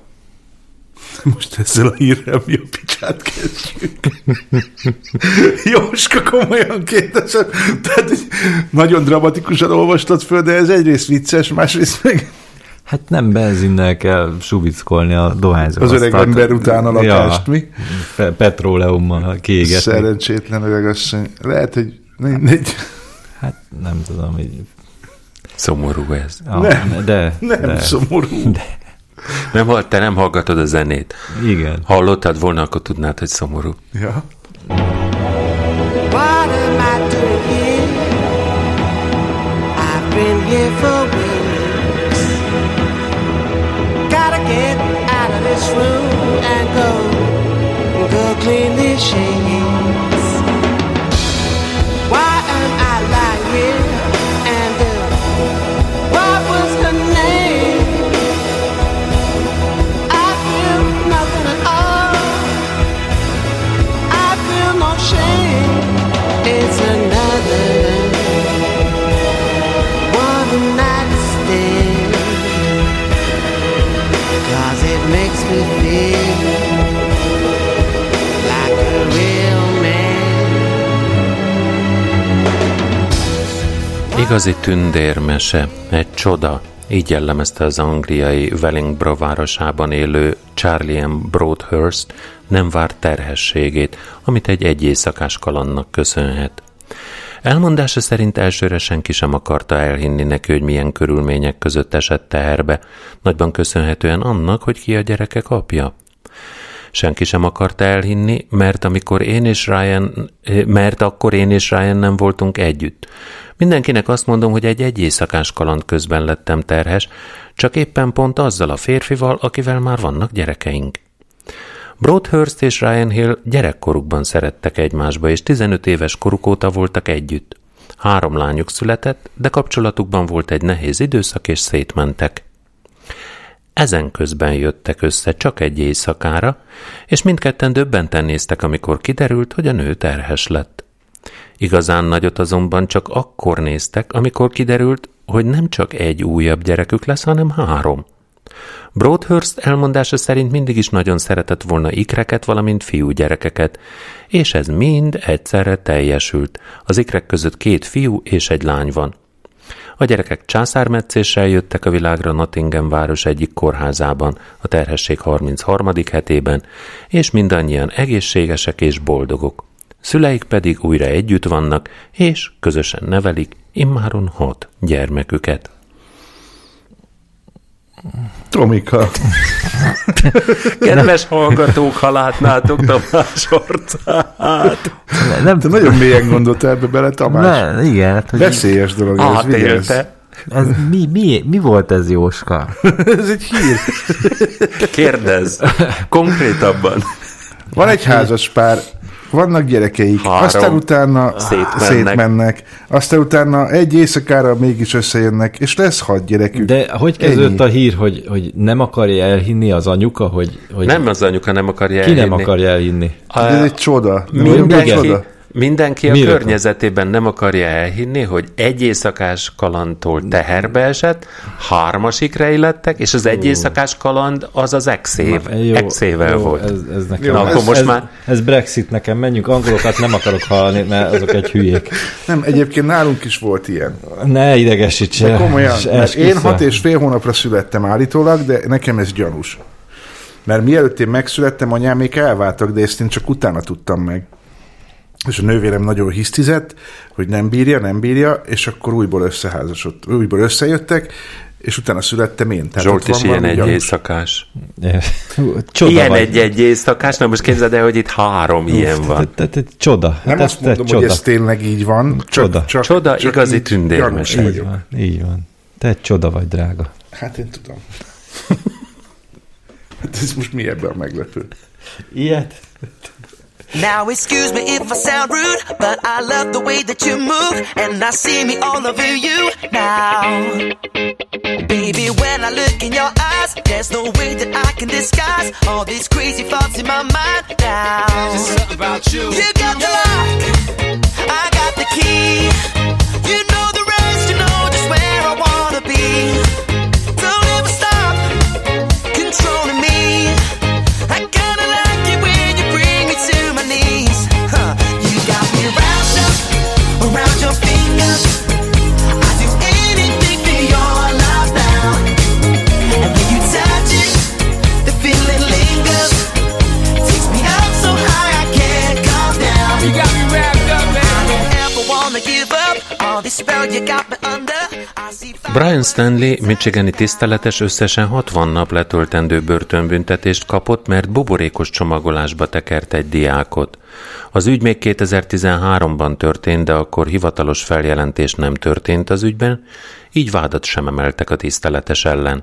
[laughs] Most ezzel a hírrel mi a picsát kezdjük. [laughs] Jóska, komolyan kérdezem. Tehát hogy nagyon dramatikusan olvastad föl, de ez egyrészt vicces, másrészt meg Hát nem benzinnel kell subickolni a dohányzó az öreg ember után a lakást, mi? Pe- petróleummal kiégetni. Szerencsétlen öreg asszony. Lehet, hogy mindegy. Hát nem tudom, hogy... Szomorú ez. Ah, Nem, de, Nem de, szomorú. De, Nem, hall- te nem hallgatod a zenét. igen. Hallottad volna, akkor tudnád, hogy szomorú. Ja. What am I doing here? I've been here for weeks. Gotta get out of this room and go, go clean these sheets. Igazi tündérmese, egy csoda, így jellemezte az angliai Wellingborough városában élő Charlie M. Broadhurst nem várt terhességét, amit egy egy éjszakás kalannak köszönhet. Elmondása szerint elsőre senki sem akarta elhinni neki, hogy milyen körülmények között esett teherbe, nagyban köszönhetően annak, hogy ki a gyerekek apja. Senki sem akarta elhinni, mert amikor én és Ryan, eh, mert akkor én és Ryan nem voltunk együtt. Mindenkinek azt mondom, hogy egy egy éjszakás kaland közben lettem terhes, csak éppen pont azzal a férfival, akivel már vannak gyerekeink. Broadhurst és Ryan Hill gyerekkorukban szerettek egymásba, és 15 éves koruk óta voltak együtt. Három lányuk született, de kapcsolatukban volt egy nehéz időszak, és szétmentek. Ezen közben jöttek össze csak egy éjszakára, és mindketten döbbenten néztek, amikor kiderült, hogy a nő terhes lett. Igazán nagyot azonban csak akkor néztek, amikor kiderült, hogy nem csak egy újabb gyerekük lesz, hanem három. Broadhurst elmondása szerint mindig is nagyon szeretett volna ikreket, valamint fiúgyerekeket, és ez mind egyszerre teljesült. Az ikrek között két fiú és egy lány van. A gyerekek császármetszéssel jöttek a világra Nottingham város egyik kórházában, a terhesség 33. hetében, és mindannyian egészségesek és boldogok. Szüleik pedig újra együtt vannak, és közösen nevelik immáron hat gyermeküket. Tomika. Kedves hallgatók, ha látnátok Tamás arcát. Nem Te nagyon mélyen gondoltál ebbe bele, Tamás. Ne, igen. Hát, hogy Veszélyes dolog ez, vigyázz. Átélte. ez, mi, mi, mi, volt ez, Jóska? [laughs] Ez egy hír. Kérdezz. Konkrétabban. Van egy házas pár, vannak gyerekeik, Három. aztán utána Szétmennek. szétmennek, aztán utána egy éjszakára mégis összejönnek, és lesz hat gyerekük. De hogy kezdődött Ennyi. a hír, hogy, hogy nem akarja elhinni az anyuka, hogy, hogy Nem az anyuka nem akarja ki nem elhinni. akarja elhinni? A- Ez egy csoda. Mindenki, Csoda. Mindenki a Miracle. környezetében nem akarja elhinni, hogy egy éjszakás kalandtól teherbe esett, hármasikre illettek, és az egy éjszakás kaland az az exév, exével volt. Ez, ez nekem. Jó, Na, akkor ez, most ez, már- Ez Brexit nekem, menjünk, angolokat nem akarok hallani, mert azok egy hülyék. Nem, egyébként nálunk is volt ilyen. Ne idegesíts De el. komolyan, mert én hat és fél hónapra születtem állítólag, de nekem ez gyanús. Mert mielőtt én megszülettem, anyám még elváltak, de ezt én csak utána tudtam meg. És a nővérem nagyon hisztizett, hogy nem bírja, nem bírja, és akkor újból összeházasodott, újból összejöttek, és utána születtem én. Tehát Zsolt is ilyen egy gyanús. éjszakás. Csoda Ilyen egy-egy éjszakás, na most képzeld el, hogy itt három ilyen van. Te, te, te, csoda. Nem azt mondom, hogy ez tényleg így van. Csoda. Csak, Csoda, igazi gyanús Így van, így van. Te egy csoda vagy, drága. Hát én tudom. [laughs] hát ez most mi ebben a meglepő? Ilyet? Now excuse me if I sound rude, but I love the way that you move, and I see me all over you now. Baby, when I look in your eyes, there's no way that I can disguise all these crazy thoughts in my mind now. There's something about you. You got the lock, I got the key. You know Brian Stanley, michigani tiszteletes összesen 60 nap letöltendő börtönbüntetést kapott, mert buborékos csomagolásba tekert egy diákot. Az ügy még 2013-ban történt, de akkor hivatalos feljelentés nem történt az ügyben, így vádat sem emeltek a tiszteletes ellen.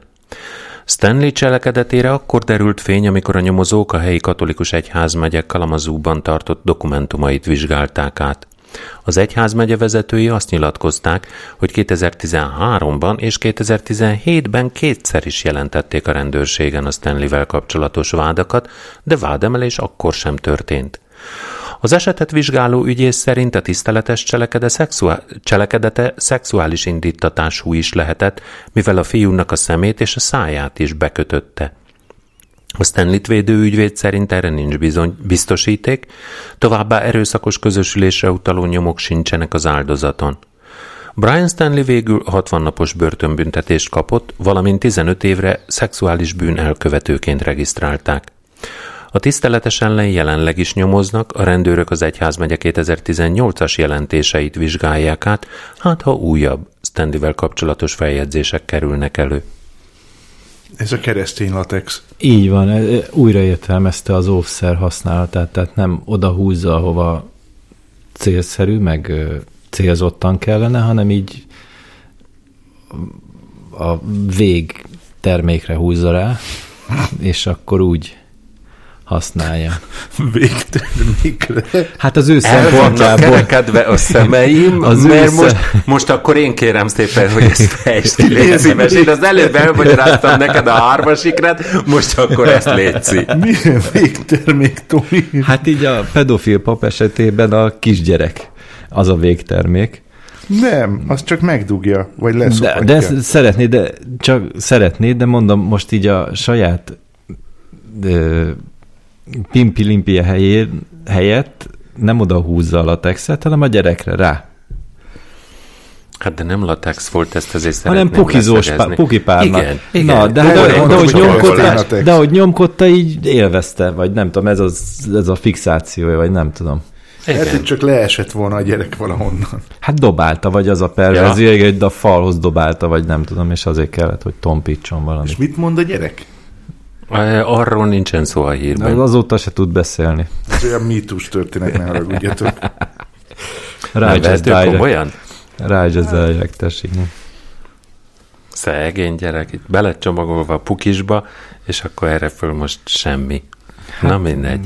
Stanley cselekedetére akkor derült fény, amikor a nyomozók a helyi katolikus egyházmegye Kalamazúban tartott dokumentumait vizsgálták át. Az egyházmegye vezetői azt nyilatkozták, hogy 2013-ban és 2017-ben kétszer is jelentették a rendőrségen a Stanleyvel kapcsolatos vádakat, de vádemelés akkor sem történt. Az esetet vizsgáló ügyész szerint a tiszteletes cselekedete, szexuá- cselekedete szexuális indítatású is lehetett, mivel a fiúnak a szemét és a száját is bekötötte. A Stanley-t védő ügyvéd szerint erre nincs bizony, biztosíték, továbbá erőszakos közösülésre utaló nyomok sincsenek az áldozaton. Brian Stanley végül 60 napos börtönbüntetést kapott, valamint 15 évre szexuális bűn elkövetőként regisztrálták. A tiszteletes ellen jelenleg is nyomoznak, a rendőrök az Egyházmegye 2018-as jelentéseit vizsgálják át, hát ha újabb Stanleyvel kapcsolatos feljegyzések kerülnek elő. Ez a keresztény latex. Így van, e- e- újraértelmezte az óvszer használatát, tehát nem oda húzza, ahova célszerű, meg célzottan kellene, hanem így a vég termékre húzza rá, és akkor úgy használja. [laughs] Végtermékre. Hát az ő szempontjából... kerekedve a szemeim, [laughs] Az mert most, most akkor én kérem szépen, hogy ezt fejtsd, légy szíves. Én az előbb elmagyaráztam neked a hármasikrát, most akkor ezt létszi. [laughs] Milyen végtermék, Tomi? Hát így a pedofil pap esetében a kisgyerek az a végtermék. Nem, az csak megdugja, vagy De, leszopatja. de ezt szeretnéd, de csak szeretnéd, de mondom, most így a saját ö, pimpi-limpi helyén, helyett nem oda húzza a latexet, hanem a gyerekre rá. Hát de nem latex volt, ezt azért hanem szeretném pukizós, pá, pukipárna. Igen, igen. Na, de, De de, de, de, hogy nyomkodta, de hogy nyomkodta, így élvezte, vagy nem tudom, ez, az, ez a fixációja, vagy nem tudom. Igen. hogy csak leesett volna a gyerek valahonnan. Hát dobálta, vagy az a perverzió, ja. hogy a falhoz dobálta, vagy nem tudom, és azért kellett, hogy tompítson valamit. És mit mond a gyerek? Arról nincsen szó a De hírben. az azóta se tud beszélni. Ez olyan mítus történet, ne haragudjatok. Vehető direct. Rájazz direct igen. Szegény gyerek, itt belecsomagolva a pukisba, és akkor erre föl most semmi. Na mindegy.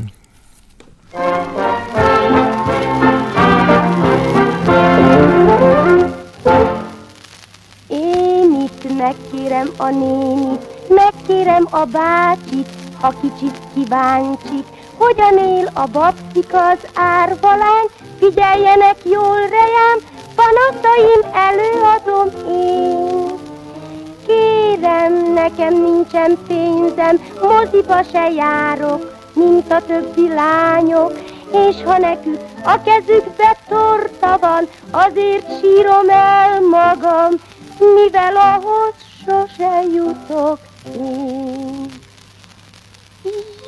Én itt megkérem a nénit, megkérem a bácsit, ha kicsit kíváncsik, hogyan él a babszik az árvalány, figyeljenek jól rejám, panaszaim előadom én. Kérem, nekem nincsen pénzem, moziba se járok, mint a többi lányok, és ha nekük a kezükbe torta van, azért sírom el magam, mivel ahhoz sose jutok én.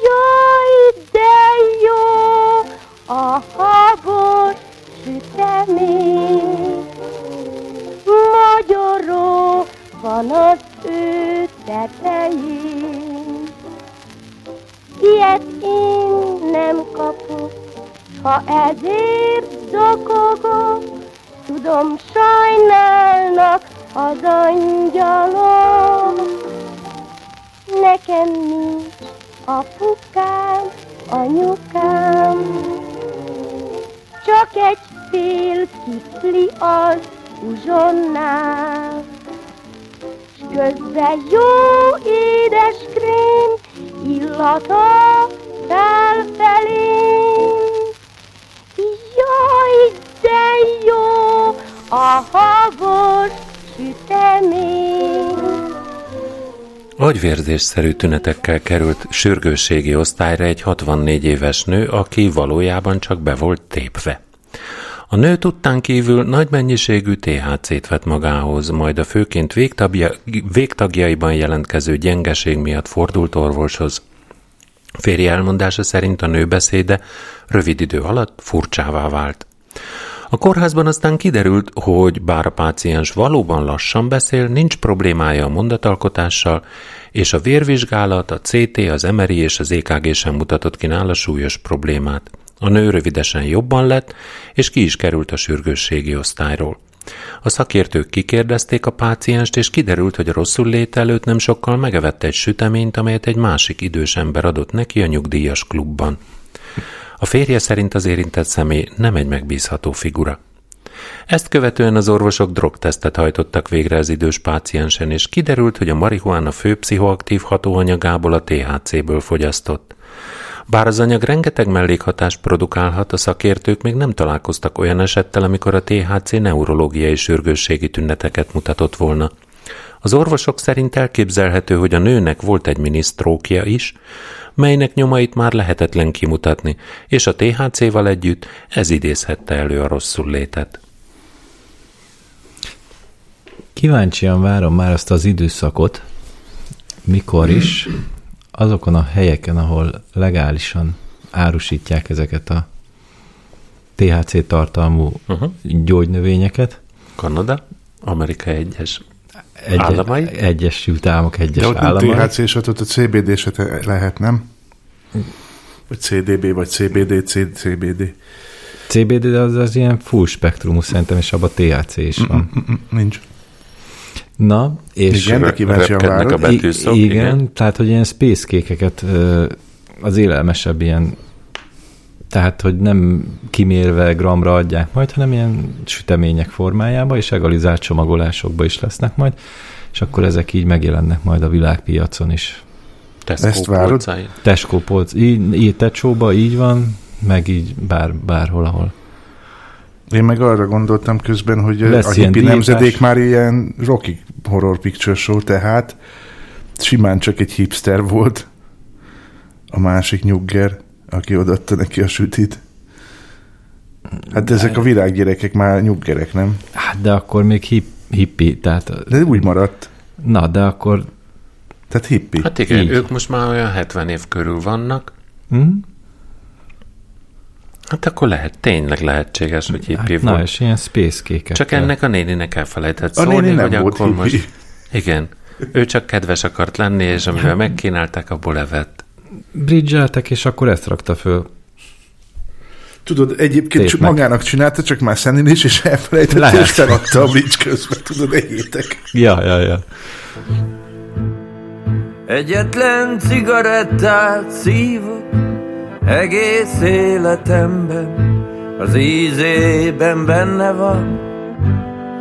Jaj, de jó a habos sütemény, magyaró van az ő tetején. Ilyet én nem kapok, ha ezért zokogok, tudom sajnálnak az angyalok. Nekem nincs apukám, anyukám, csak egy fél kifli az uzsonnál. S közben jó édes krém illata száll felém. Jaj, de jó a habos sütemény. Agyvérzésszerű tünetekkel került sürgősségi osztályra egy 64 éves nő, aki valójában csak be volt tépve. A nő tudtán kívül nagy mennyiségű THC-t vett magához, majd a főként végtagja, végtagjaiban jelentkező gyengeség miatt fordult orvoshoz. Férje elmondása szerint a nő beszéde rövid idő alatt furcsává vált. A kórházban aztán kiderült, hogy bár a páciens valóban lassan beszél, nincs problémája a mondatalkotással, és a vérvizsgálat, a CT, az MRI és az EKG sem mutatott ki nála súlyos problémát. A nő rövidesen jobban lett, és ki is került a sürgősségi osztályról. A szakértők kikérdezték a pácienst, és kiderült, hogy a rosszul lét előtt nem sokkal megevette egy süteményt, amelyet egy másik idős ember adott neki a nyugdíjas klubban. A férje szerint az érintett személy nem egy megbízható figura. Ezt követően az orvosok drogtesztet hajtottak végre az idős páciensen, és kiderült, hogy a marihuána fő pszichoaktív hatóanyagából a THC-ből fogyasztott. Bár az anyag rengeteg mellékhatást produkálhat, a szakértők még nem találkoztak olyan esettel, amikor a THC neurológiai sürgősségi tüneteket mutatott volna. Az orvosok szerint elképzelhető, hogy a nőnek volt egy minisztrókja is, melynek nyomait már lehetetlen kimutatni, és a THC-val együtt ez idézhette elő a rosszul létet. Kíváncsian várom már azt az időszakot, mikor is azokon a helyeken, ahol legálisan árusítják ezeket a THC tartalmú Uh-huh. gyógynövényeket, Kanada, Amerika egyes egy, államai. Egyesült Államok egyes De ott nem államai. THC és ott ott a CBD se lehet, nem? Vagy CDB, vagy CBD, C- CBD. CBD, de az, az ilyen full spektrumú szerintem, és abban THC is van. Mm, Nincs. Na, és Igen, de kíváncsian Repkednek a betűszok, igen, igen. tehát, hogy ilyen space kékeket az élelmesebb ilyen, tehát, hogy nem kimérve gramra adják majd, hanem ilyen sütemények formájába, és egalizált csomagolásokba is lesznek majd, és akkor ezek így megjelennek majd a világpiacon is. Tesco Ezt várod? polcain. Tesco polc, így, így Tecsóba így van, meg így bár, bárhol, ahol Én meg arra gondoltam közben, hogy Lesz a hippi diétás. nemzedék már ilyen Rocky Horror Picture Show, tehát simán csak egy hipster volt a másik nyugger, aki odaadta neki a sütit. Hát ezek a virággyerekek már nyuggerek, nem? Hát de akkor még hip, hippi, tehát... De úgy maradt. Na, de akkor... Tehát hippi. Hát igen, Így. ők most már olyan 70 év körül vannak. Hm? Hát akkor lehet, tényleg lehetséges, hogy hippi Hát, volt. na, és ilyen space kéket. Csak ennek a néninek elfelejtett A szólni, néni nem hogy volt akkor hippi. most... Igen. Ő csak kedves akart lenni, és amivel megkínálták, abból evett. Bridgeltek, és akkor ezt rakta föl. Tudod, egyébként csak magának csinálta, csak már szenni is, és elfelejtette, Lehet. és feladta a bridge közben, tudod, egyétek. Ja, ja, ja. Egyetlen cigarettát szívok egész életemben, az ízében benne van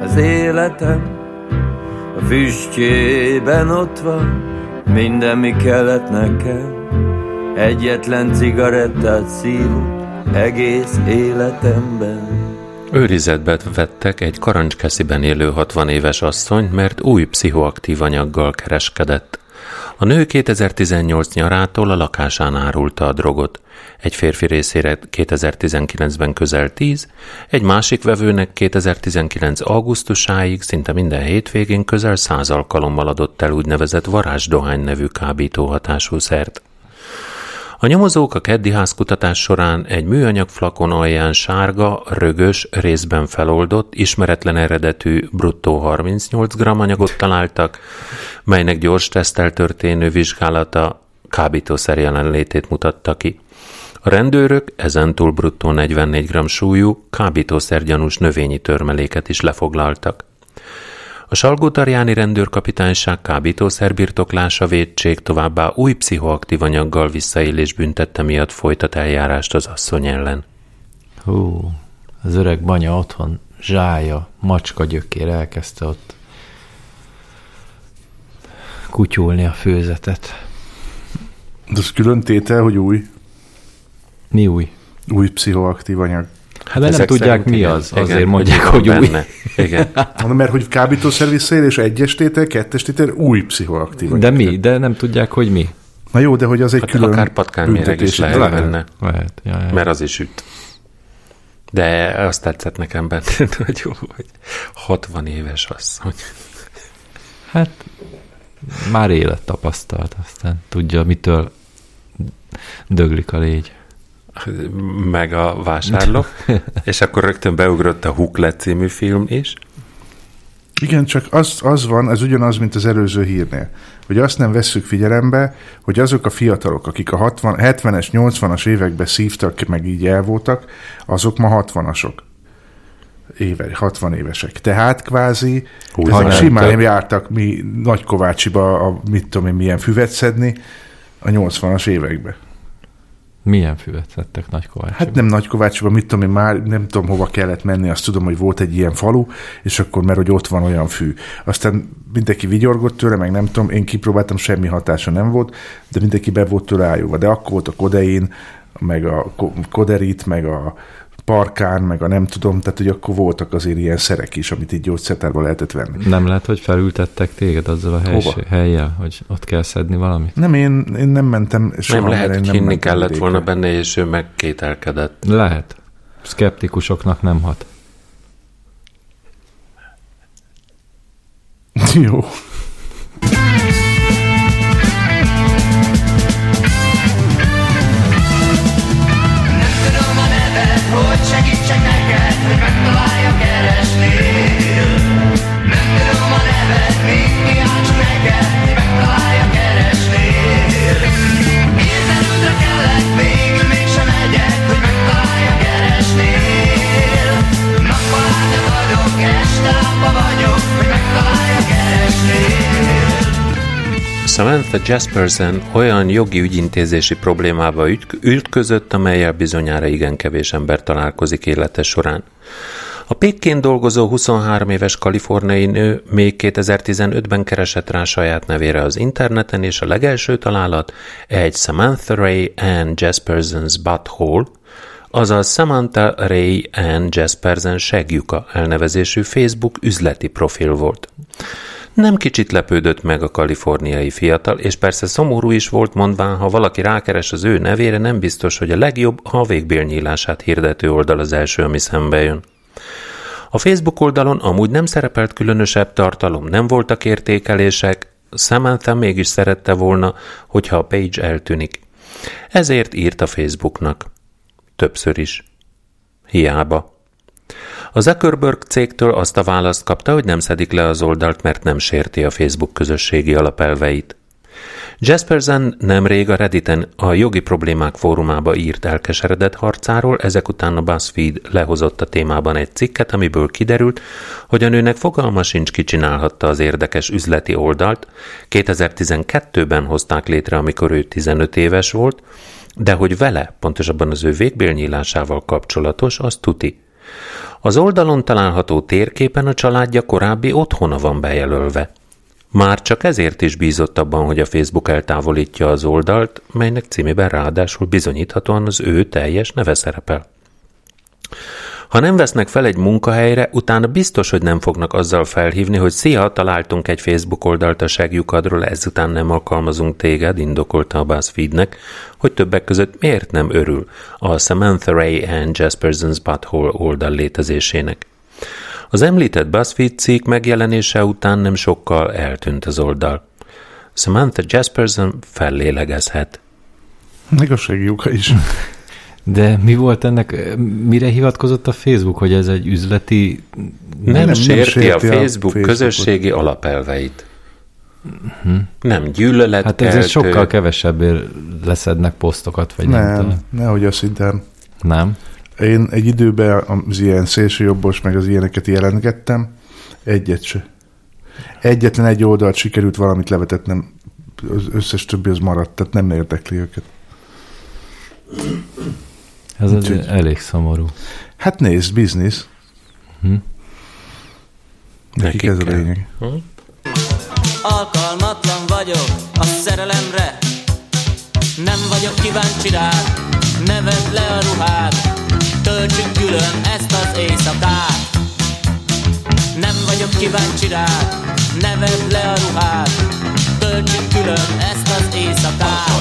az életem, a füstjében ott van minden, mi kellett nekem. Egyetlen cigarettát szívok egész életemben. Őrizetbe vettek egy karancskesziben élő 60 éves asszonyt, mert új pszichoaktív anyaggal kereskedett. A nő 2018 nyarától a lakásán árulta a drogot. Egy férfi részére 2019-ben közel 10, egy másik vevőnek 2019 augusztusáig szinte minden hétvégén közel 100 alkalommal adott el úgynevezett varázsdohány nevű kábító hatású szert. A nyomozók a keddi házkutatás során egy műanyag flakon alján sárga, rögös, részben feloldott, ismeretlen eredetű, bruttó 38 g anyagot találtak, melynek gyors tesztel történő vizsgálata kábítószer jelenlétét mutatta ki. A rendőrök ezentúl bruttó 44 g súlyú, kábítószergyanús növényi törmeléket is lefoglaltak. A Salgótarjáni rendőrkapitányság kábítószerbirtoklása védség továbbá új pszichoaktív anyaggal visszaélés büntette miatt folytat eljárást az asszony ellen. Hú, az öreg banya otthon zsája, macska gyökér elkezdte ott kutyulni a főzetet. De az külön tétel, hogy új, Mi új? új pszichoaktív anyag. Hát nem tudják, mi igen. az. Igen, Azért mondják, hogy új. benne. Igen. [laughs] Mondom, mert hogy kábítószer visszaélés egyes tétel, kettes tétel, új pszichoaktív anyag. De mi? De nem tudják, hogy mi. Na jó, de hogy az egy Hát külön akár patkányméreg is lehet tétel. benne, Lehet. Ja, ja. mert az is üt. De azt tetszett nekem benne, [laughs] hogy jó, hogy 60 éves asszony. Hát már élet tapasztalt, aztán tudja, mitől döglik a légy. Meg a vásárló, [laughs] és akkor rögtön beugrott a Huklet című film is. Igen, csak az, az van, ez ugyanaz, mint az előző hírnél, hogy azt nem vesszük figyelembe, hogy azok a fiatalok, akik a 60, 70-es, 80-as években szívtak, meg így el voltak, azok ma 60-asok. Éve, 60 évesek. Tehát kvázi Úgy ezek simán több. jártak mi Nagykovácsiba, a, mit tudom én, milyen füvet szedni a 80-as években. Milyen füvet szedtek Nagykovács? Hát nem Nagykovácsiba, mit tudom én, már nem tudom hova kellett menni, azt tudom, hogy volt egy ilyen falu, és akkor mert hogy ott van olyan fű. Aztán mindenki vigyorgott tőle, meg nem tudom, én kipróbáltam, semmi hatása nem volt, de mindenki be volt tőle ájulva. De akkor volt a kodein, meg a ko- koderit, meg a parkán, meg a nem tudom, tehát hogy akkor voltak azért ilyen szerek is, amit így gyógyszertárban lehetett venni. Nem lehet, hogy felültettek téged azzal a Hova? helys- helyjel, hogy ott kell szedni valamit? Nem, én, én nem mentem soha, nem lehet, hogy hinni kellett vidékre. volna benne, és ő megkételkedett. Lehet. Skeptikusoknak nem hat. Jó. Samantha Jaspersen olyan jogi ügyintézési problémába üt- ütközött, amelyel bizonyára igen kevés ember találkozik élete során. A Pékkén dolgozó 23 éves kaliforniai nő még 2015-ben keresett rá saját nevére az interneten, és a legelső találat egy Samantha Ray Ann Jasperson's Butthole, azaz Samantha Ray Ann Jespersen segjuka elnevezésű Facebook üzleti profil volt. Nem kicsit lepődött meg a kaliforniai fiatal, és persze szomorú is volt mondván, ha valaki rákeres az ő nevére, nem biztos, hogy a legjobb, ha a végbélnyílását hirdető oldal az első, ami szembe jön. A Facebook oldalon amúgy nem szerepelt különösebb tartalom, nem voltak értékelések, Samantha mégis szerette volna, hogyha a page eltűnik. Ezért írt a Facebooknak. Többször is. Hiába. A Zuckerberg cégtől azt a választ kapta, hogy nem szedik le az oldalt, mert nem sérti a Facebook közösségi alapelveit. Jaspersen nemrég a Redditen a jogi problémák fórumába írt elkeseredett harcáról, ezek után a BuzzFeed lehozott a témában egy cikket, amiből kiderült, hogy a nőnek fogalma sincs kicsinálhatta az érdekes üzleti oldalt. 2012-ben hozták létre, amikor ő 15 éves volt, de hogy vele, pontosabban az ő végbélnyílásával kapcsolatos, az tuti. Az oldalon található térképen a családja korábbi otthona van bejelölve. Már csak ezért is bízott abban, hogy a Facebook eltávolítja az oldalt, melynek címében ráadásul bizonyíthatóan az ő teljes neve szerepel. Ha nem vesznek fel egy munkahelyre, utána biztos, hogy nem fognak azzal felhívni, hogy szia, találtunk egy Facebook oldalt a segjukadról, ezután nem alkalmazunk téged, indokolta a BuzzFeednek, hogy többek között miért nem örül a Samantha Ray and Jasperson's Butthole oldal létezésének. Az említett BuzzFeed cikk megjelenése után nem sokkal eltűnt az oldal. Samantha Jasperson fellélegezhet. Igazságjuka is. De mi volt ennek, mire hivatkozott a Facebook, hogy ez egy üzleti... Nem, nem, nem sérti, sérti a a Facebook Facebookot. közösségi alapelveit. Nem gyűlölet Hát ez sokkal kevesebbért leszednek posztokat, vagy nem, nem tudom. nehogy azt hittem. Nem? Én egy időben az ilyen szélsőjobbos, meg az ilyeneket jelentgettem, egyet se. Egyetlen egy oldalt sikerült valamit levetetnem, az összes többi az maradt, tehát nem érdekli őket. Ez az Úgyhogy- elég szomorú. Hát nézd, biznisz. Hm? Nekik Nekik ez a lényeg. Alkalmatlan vagyok a szerelemre Nem vagyok kíváncsi rád Neved le a ruhád Töltsük külön ezt az éjszakát. Nem vagyok kíváncsi rád Neved le a ruhád Töltsük külön ezt az éjszakát.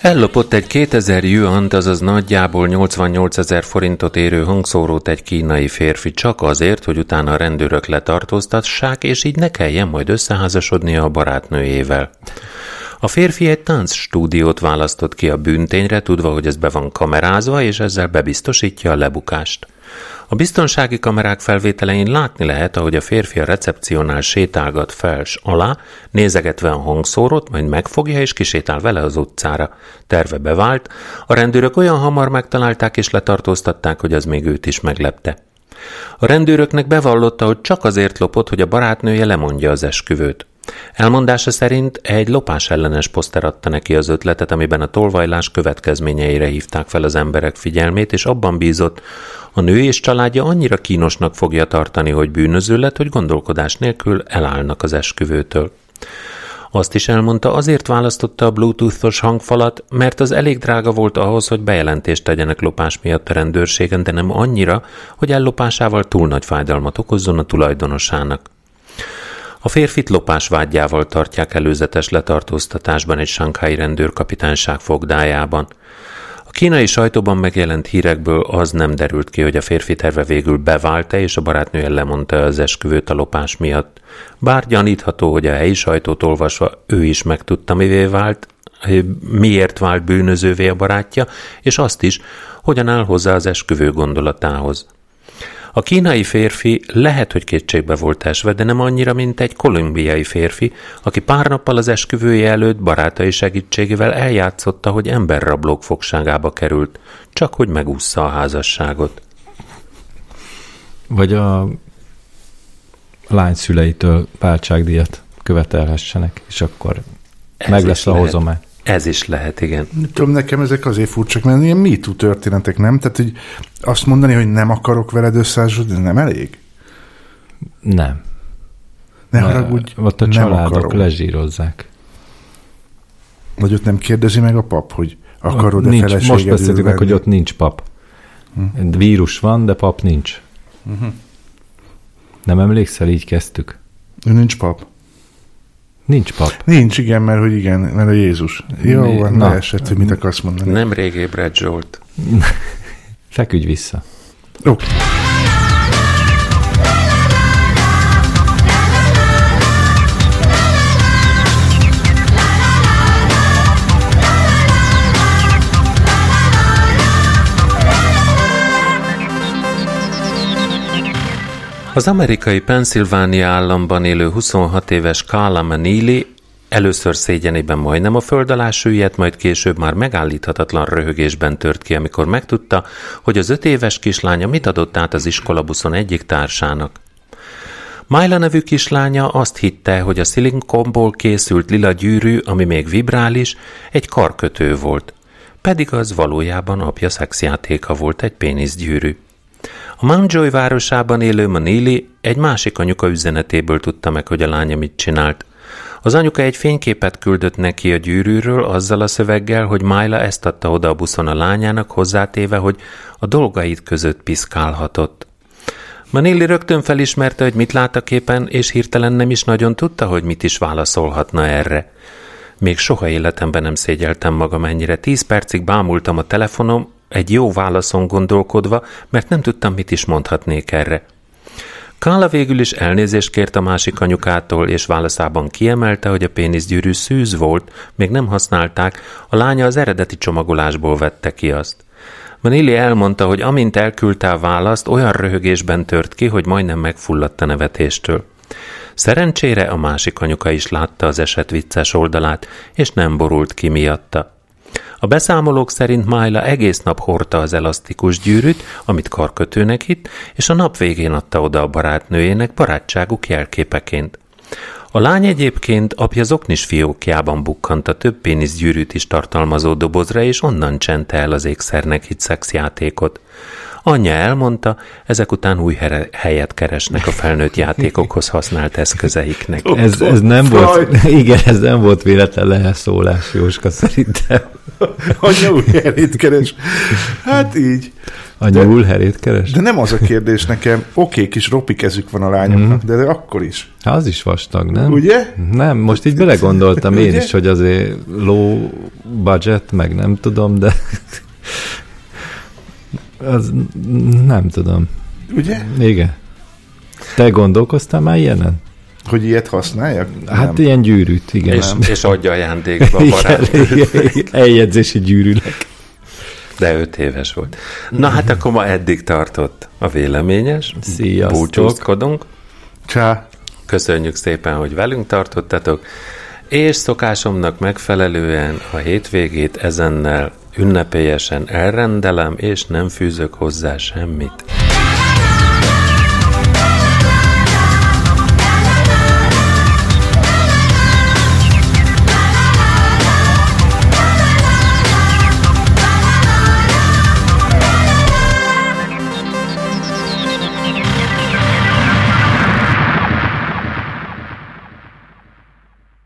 Ellopott egy 2000 yuant, azaz nagyjából 88 ezer forintot érő hangszórót egy kínai férfi csak azért, hogy utána a rendőrök letartóztassák, és így ne kelljen majd összeházasodnia a barátnőjével. A férfi egy táncstúdiót választott ki a bűntényre, tudva, hogy ez be van kamerázva, és ezzel bebiztosítja a lebukást. A biztonsági kamerák felvételein látni lehet, ahogy a férfi a recepciónál sétálgat fel s alá, nézegetve a hangszórót, majd megfogja és kisétál vele az utcára. Terve bevált, a rendőrök olyan hamar megtalálták és letartóztatták, hogy az még őt is meglepte. A rendőröknek bevallotta, hogy csak azért lopott, hogy a barátnője lemondja az esküvőt. Elmondása szerint egy lopás ellenes poszter adta neki az ötletet, amiben a tolvajlás következményeire hívták fel az emberek figyelmét, és abban bízott, a nő és családja annyira kínosnak fogja tartani, hogy bűnöző lett, hogy gondolkodás nélkül elállnak az esküvőtől. Azt is elmondta, azért választotta a bluetoothos hangfalat, mert az elég drága volt ahhoz, hogy bejelentést tegyenek lopás miatt a rendőrségen, de nem annyira, hogy ellopásával túl nagy fájdalmat okozzon a tulajdonosának. A férfit lopás vágyával tartják előzetes letartóztatásban egy sankhái rendőrkapitányság fogdájában. A kínai sajtóban megjelent hírekből az nem derült ki, hogy a férfi terve végül bevált-e, és a barátnője lemondta az esküvőt a lopás miatt. Bár gyanítható, hogy a helyi sajtót olvasva ő is megtudta, mivé vált, miért vált bűnözővé a barátja, és azt is, hogyan áll hozzá az esküvő gondolatához. A kínai férfi lehet, hogy kétségbe volt esve, de nem annyira, mint egy kolumbiai férfi, aki pár nappal az esküvője előtt barátai segítségével eljátszotta, hogy emberrablók fogságába került, csak hogy megúszza a házasságot. Vagy a lány szüleitől váltságdíjat követelhessenek, és akkor Ez meg lesz a hozomány. Ez is lehet, igen. Tudom, nekem ezek azért furcsak, mert ilyen MeToo történetek, nem? Tehát, hogy azt mondani, hogy nem akarok veled összeházasodni, nem elég? Nem. Ne Na, haragudj, Ott a nem családok akarom. lezsírozzák. Vagy ott nem kérdezi meg a pap, hogy akarod-e nincs, most beszéltük meg, hogy ott nincs pap. Hm. Vírus van, de pap nincs. Mhm. Nem emlékszel, így kezdtük. Nincs pap. Nincs pap. Nincs, igen, mert hogy igen, mert a Jézus. Jó, Mi- van, na. leesett, hogy mit akarsz mondani. Nemrég ébredt Zsolt. [laughs] Feküdj vissza. Oké. Az amerikai Pennsylvania államban élő 26 éves Carla Manili először szégyenében majdnem a föld alá süllyedt, majd később már megállíthatatlan röhögésben tört ki, amikor megtudta, hogy az öt éves kislánya mit adott át az iskolabuszon egyik társának. Myla nevű kislánya azt hitte, hogy a szilikonból készült lila gyűrű, ami még vibrális, egy karkötő volt. Pedig az valójában apja szexjátéka volt, egy péniszgyűrű. A Mountjoy városában élő Manili egy másik anyuka üzenetéből tudta meg, hogy a lánya mit csinált. Az anyuka egy fényképet küldött neki a gyűrűről azzal a szöveggel, hogy Myla ezt adta oda a buszon a lányának, hozzátéve, hogy a dolgait között piszkálhatott. Manili rögtön felismerte, hogy mit lát a képen, és hirtelen nem is nagyon tudta, hogy mit is válaszolhatna erre. Még soha életemben nem szégyeltem magam ennyire. Tíz percig bámultam a telefonom, egy jó válaszon gondolkodva, mert nem tudtam, mit is mondhatnék erre. Kála végül is elnézést kért a másik anyukától, és válaszában kiemelte, hogy a péniszgyűrű szűz volt, még nem használták, a lánya az eredeti csomagolásból vette ki azt. Manili elmondta, hogy amint elküldte a választ, olyan röhögésben tört ki, hogy majdnem megfulladt a nevetéstől. Szerencsére a másik anyuka is látta az eset vicces oldalát, és nem borult ki miatta. A beszámolók szerint Májla egész nap hordta az elasztikus gyűrűt, amit karkötőnek hitt, és a nap végén adta oda a barátnőjének barátságuk jelképeként. A lány egyébként apja zoknis fiókjában bukkant a több péniszgyűrűt is tartalmazó dobozra, és onnan csente el az ékszernek hitt szexjátékot. Anyja elmondta, ezek után új helyet keresnek a felnőtt játékokhoz használt eszközeiknek. Ez, ez nem volt, [laughs] igen, ez nem volt véletlen leheszólás, Jóska, szerintem. [laughs] Anya új helyét keres. Hát így. Anya Ulherét keres? De nem az a kérdés nekem, oké, kis ropi kezük van a lányoknak, de, de akkor is. Hát az is vastag, nem? Ugye? Nem, most így belegondoltam én Ugye? is, hogy azért low budget, meg nem tudom, de az nem tudom. Ugye? Igen. Te gondolkoztál már ilyenen? Hogy ilyet használjak? Hát Nem. ilyen gyűrűt, igen. És, és adja ajándékba a [laughs] igen, eljegyzési gyűrűnek. De öt éves volt. Na hát akkor ma eddig tartott a véleményes. Sziasztok. Búcsúzkodunk. Csá. Köszönjük szépen, hogy velünk tartottatok, és szokásomnak megfelelően a hétvégét ezennel ünnepélyesen elrendelem, és nem fűzök hozzá semmit.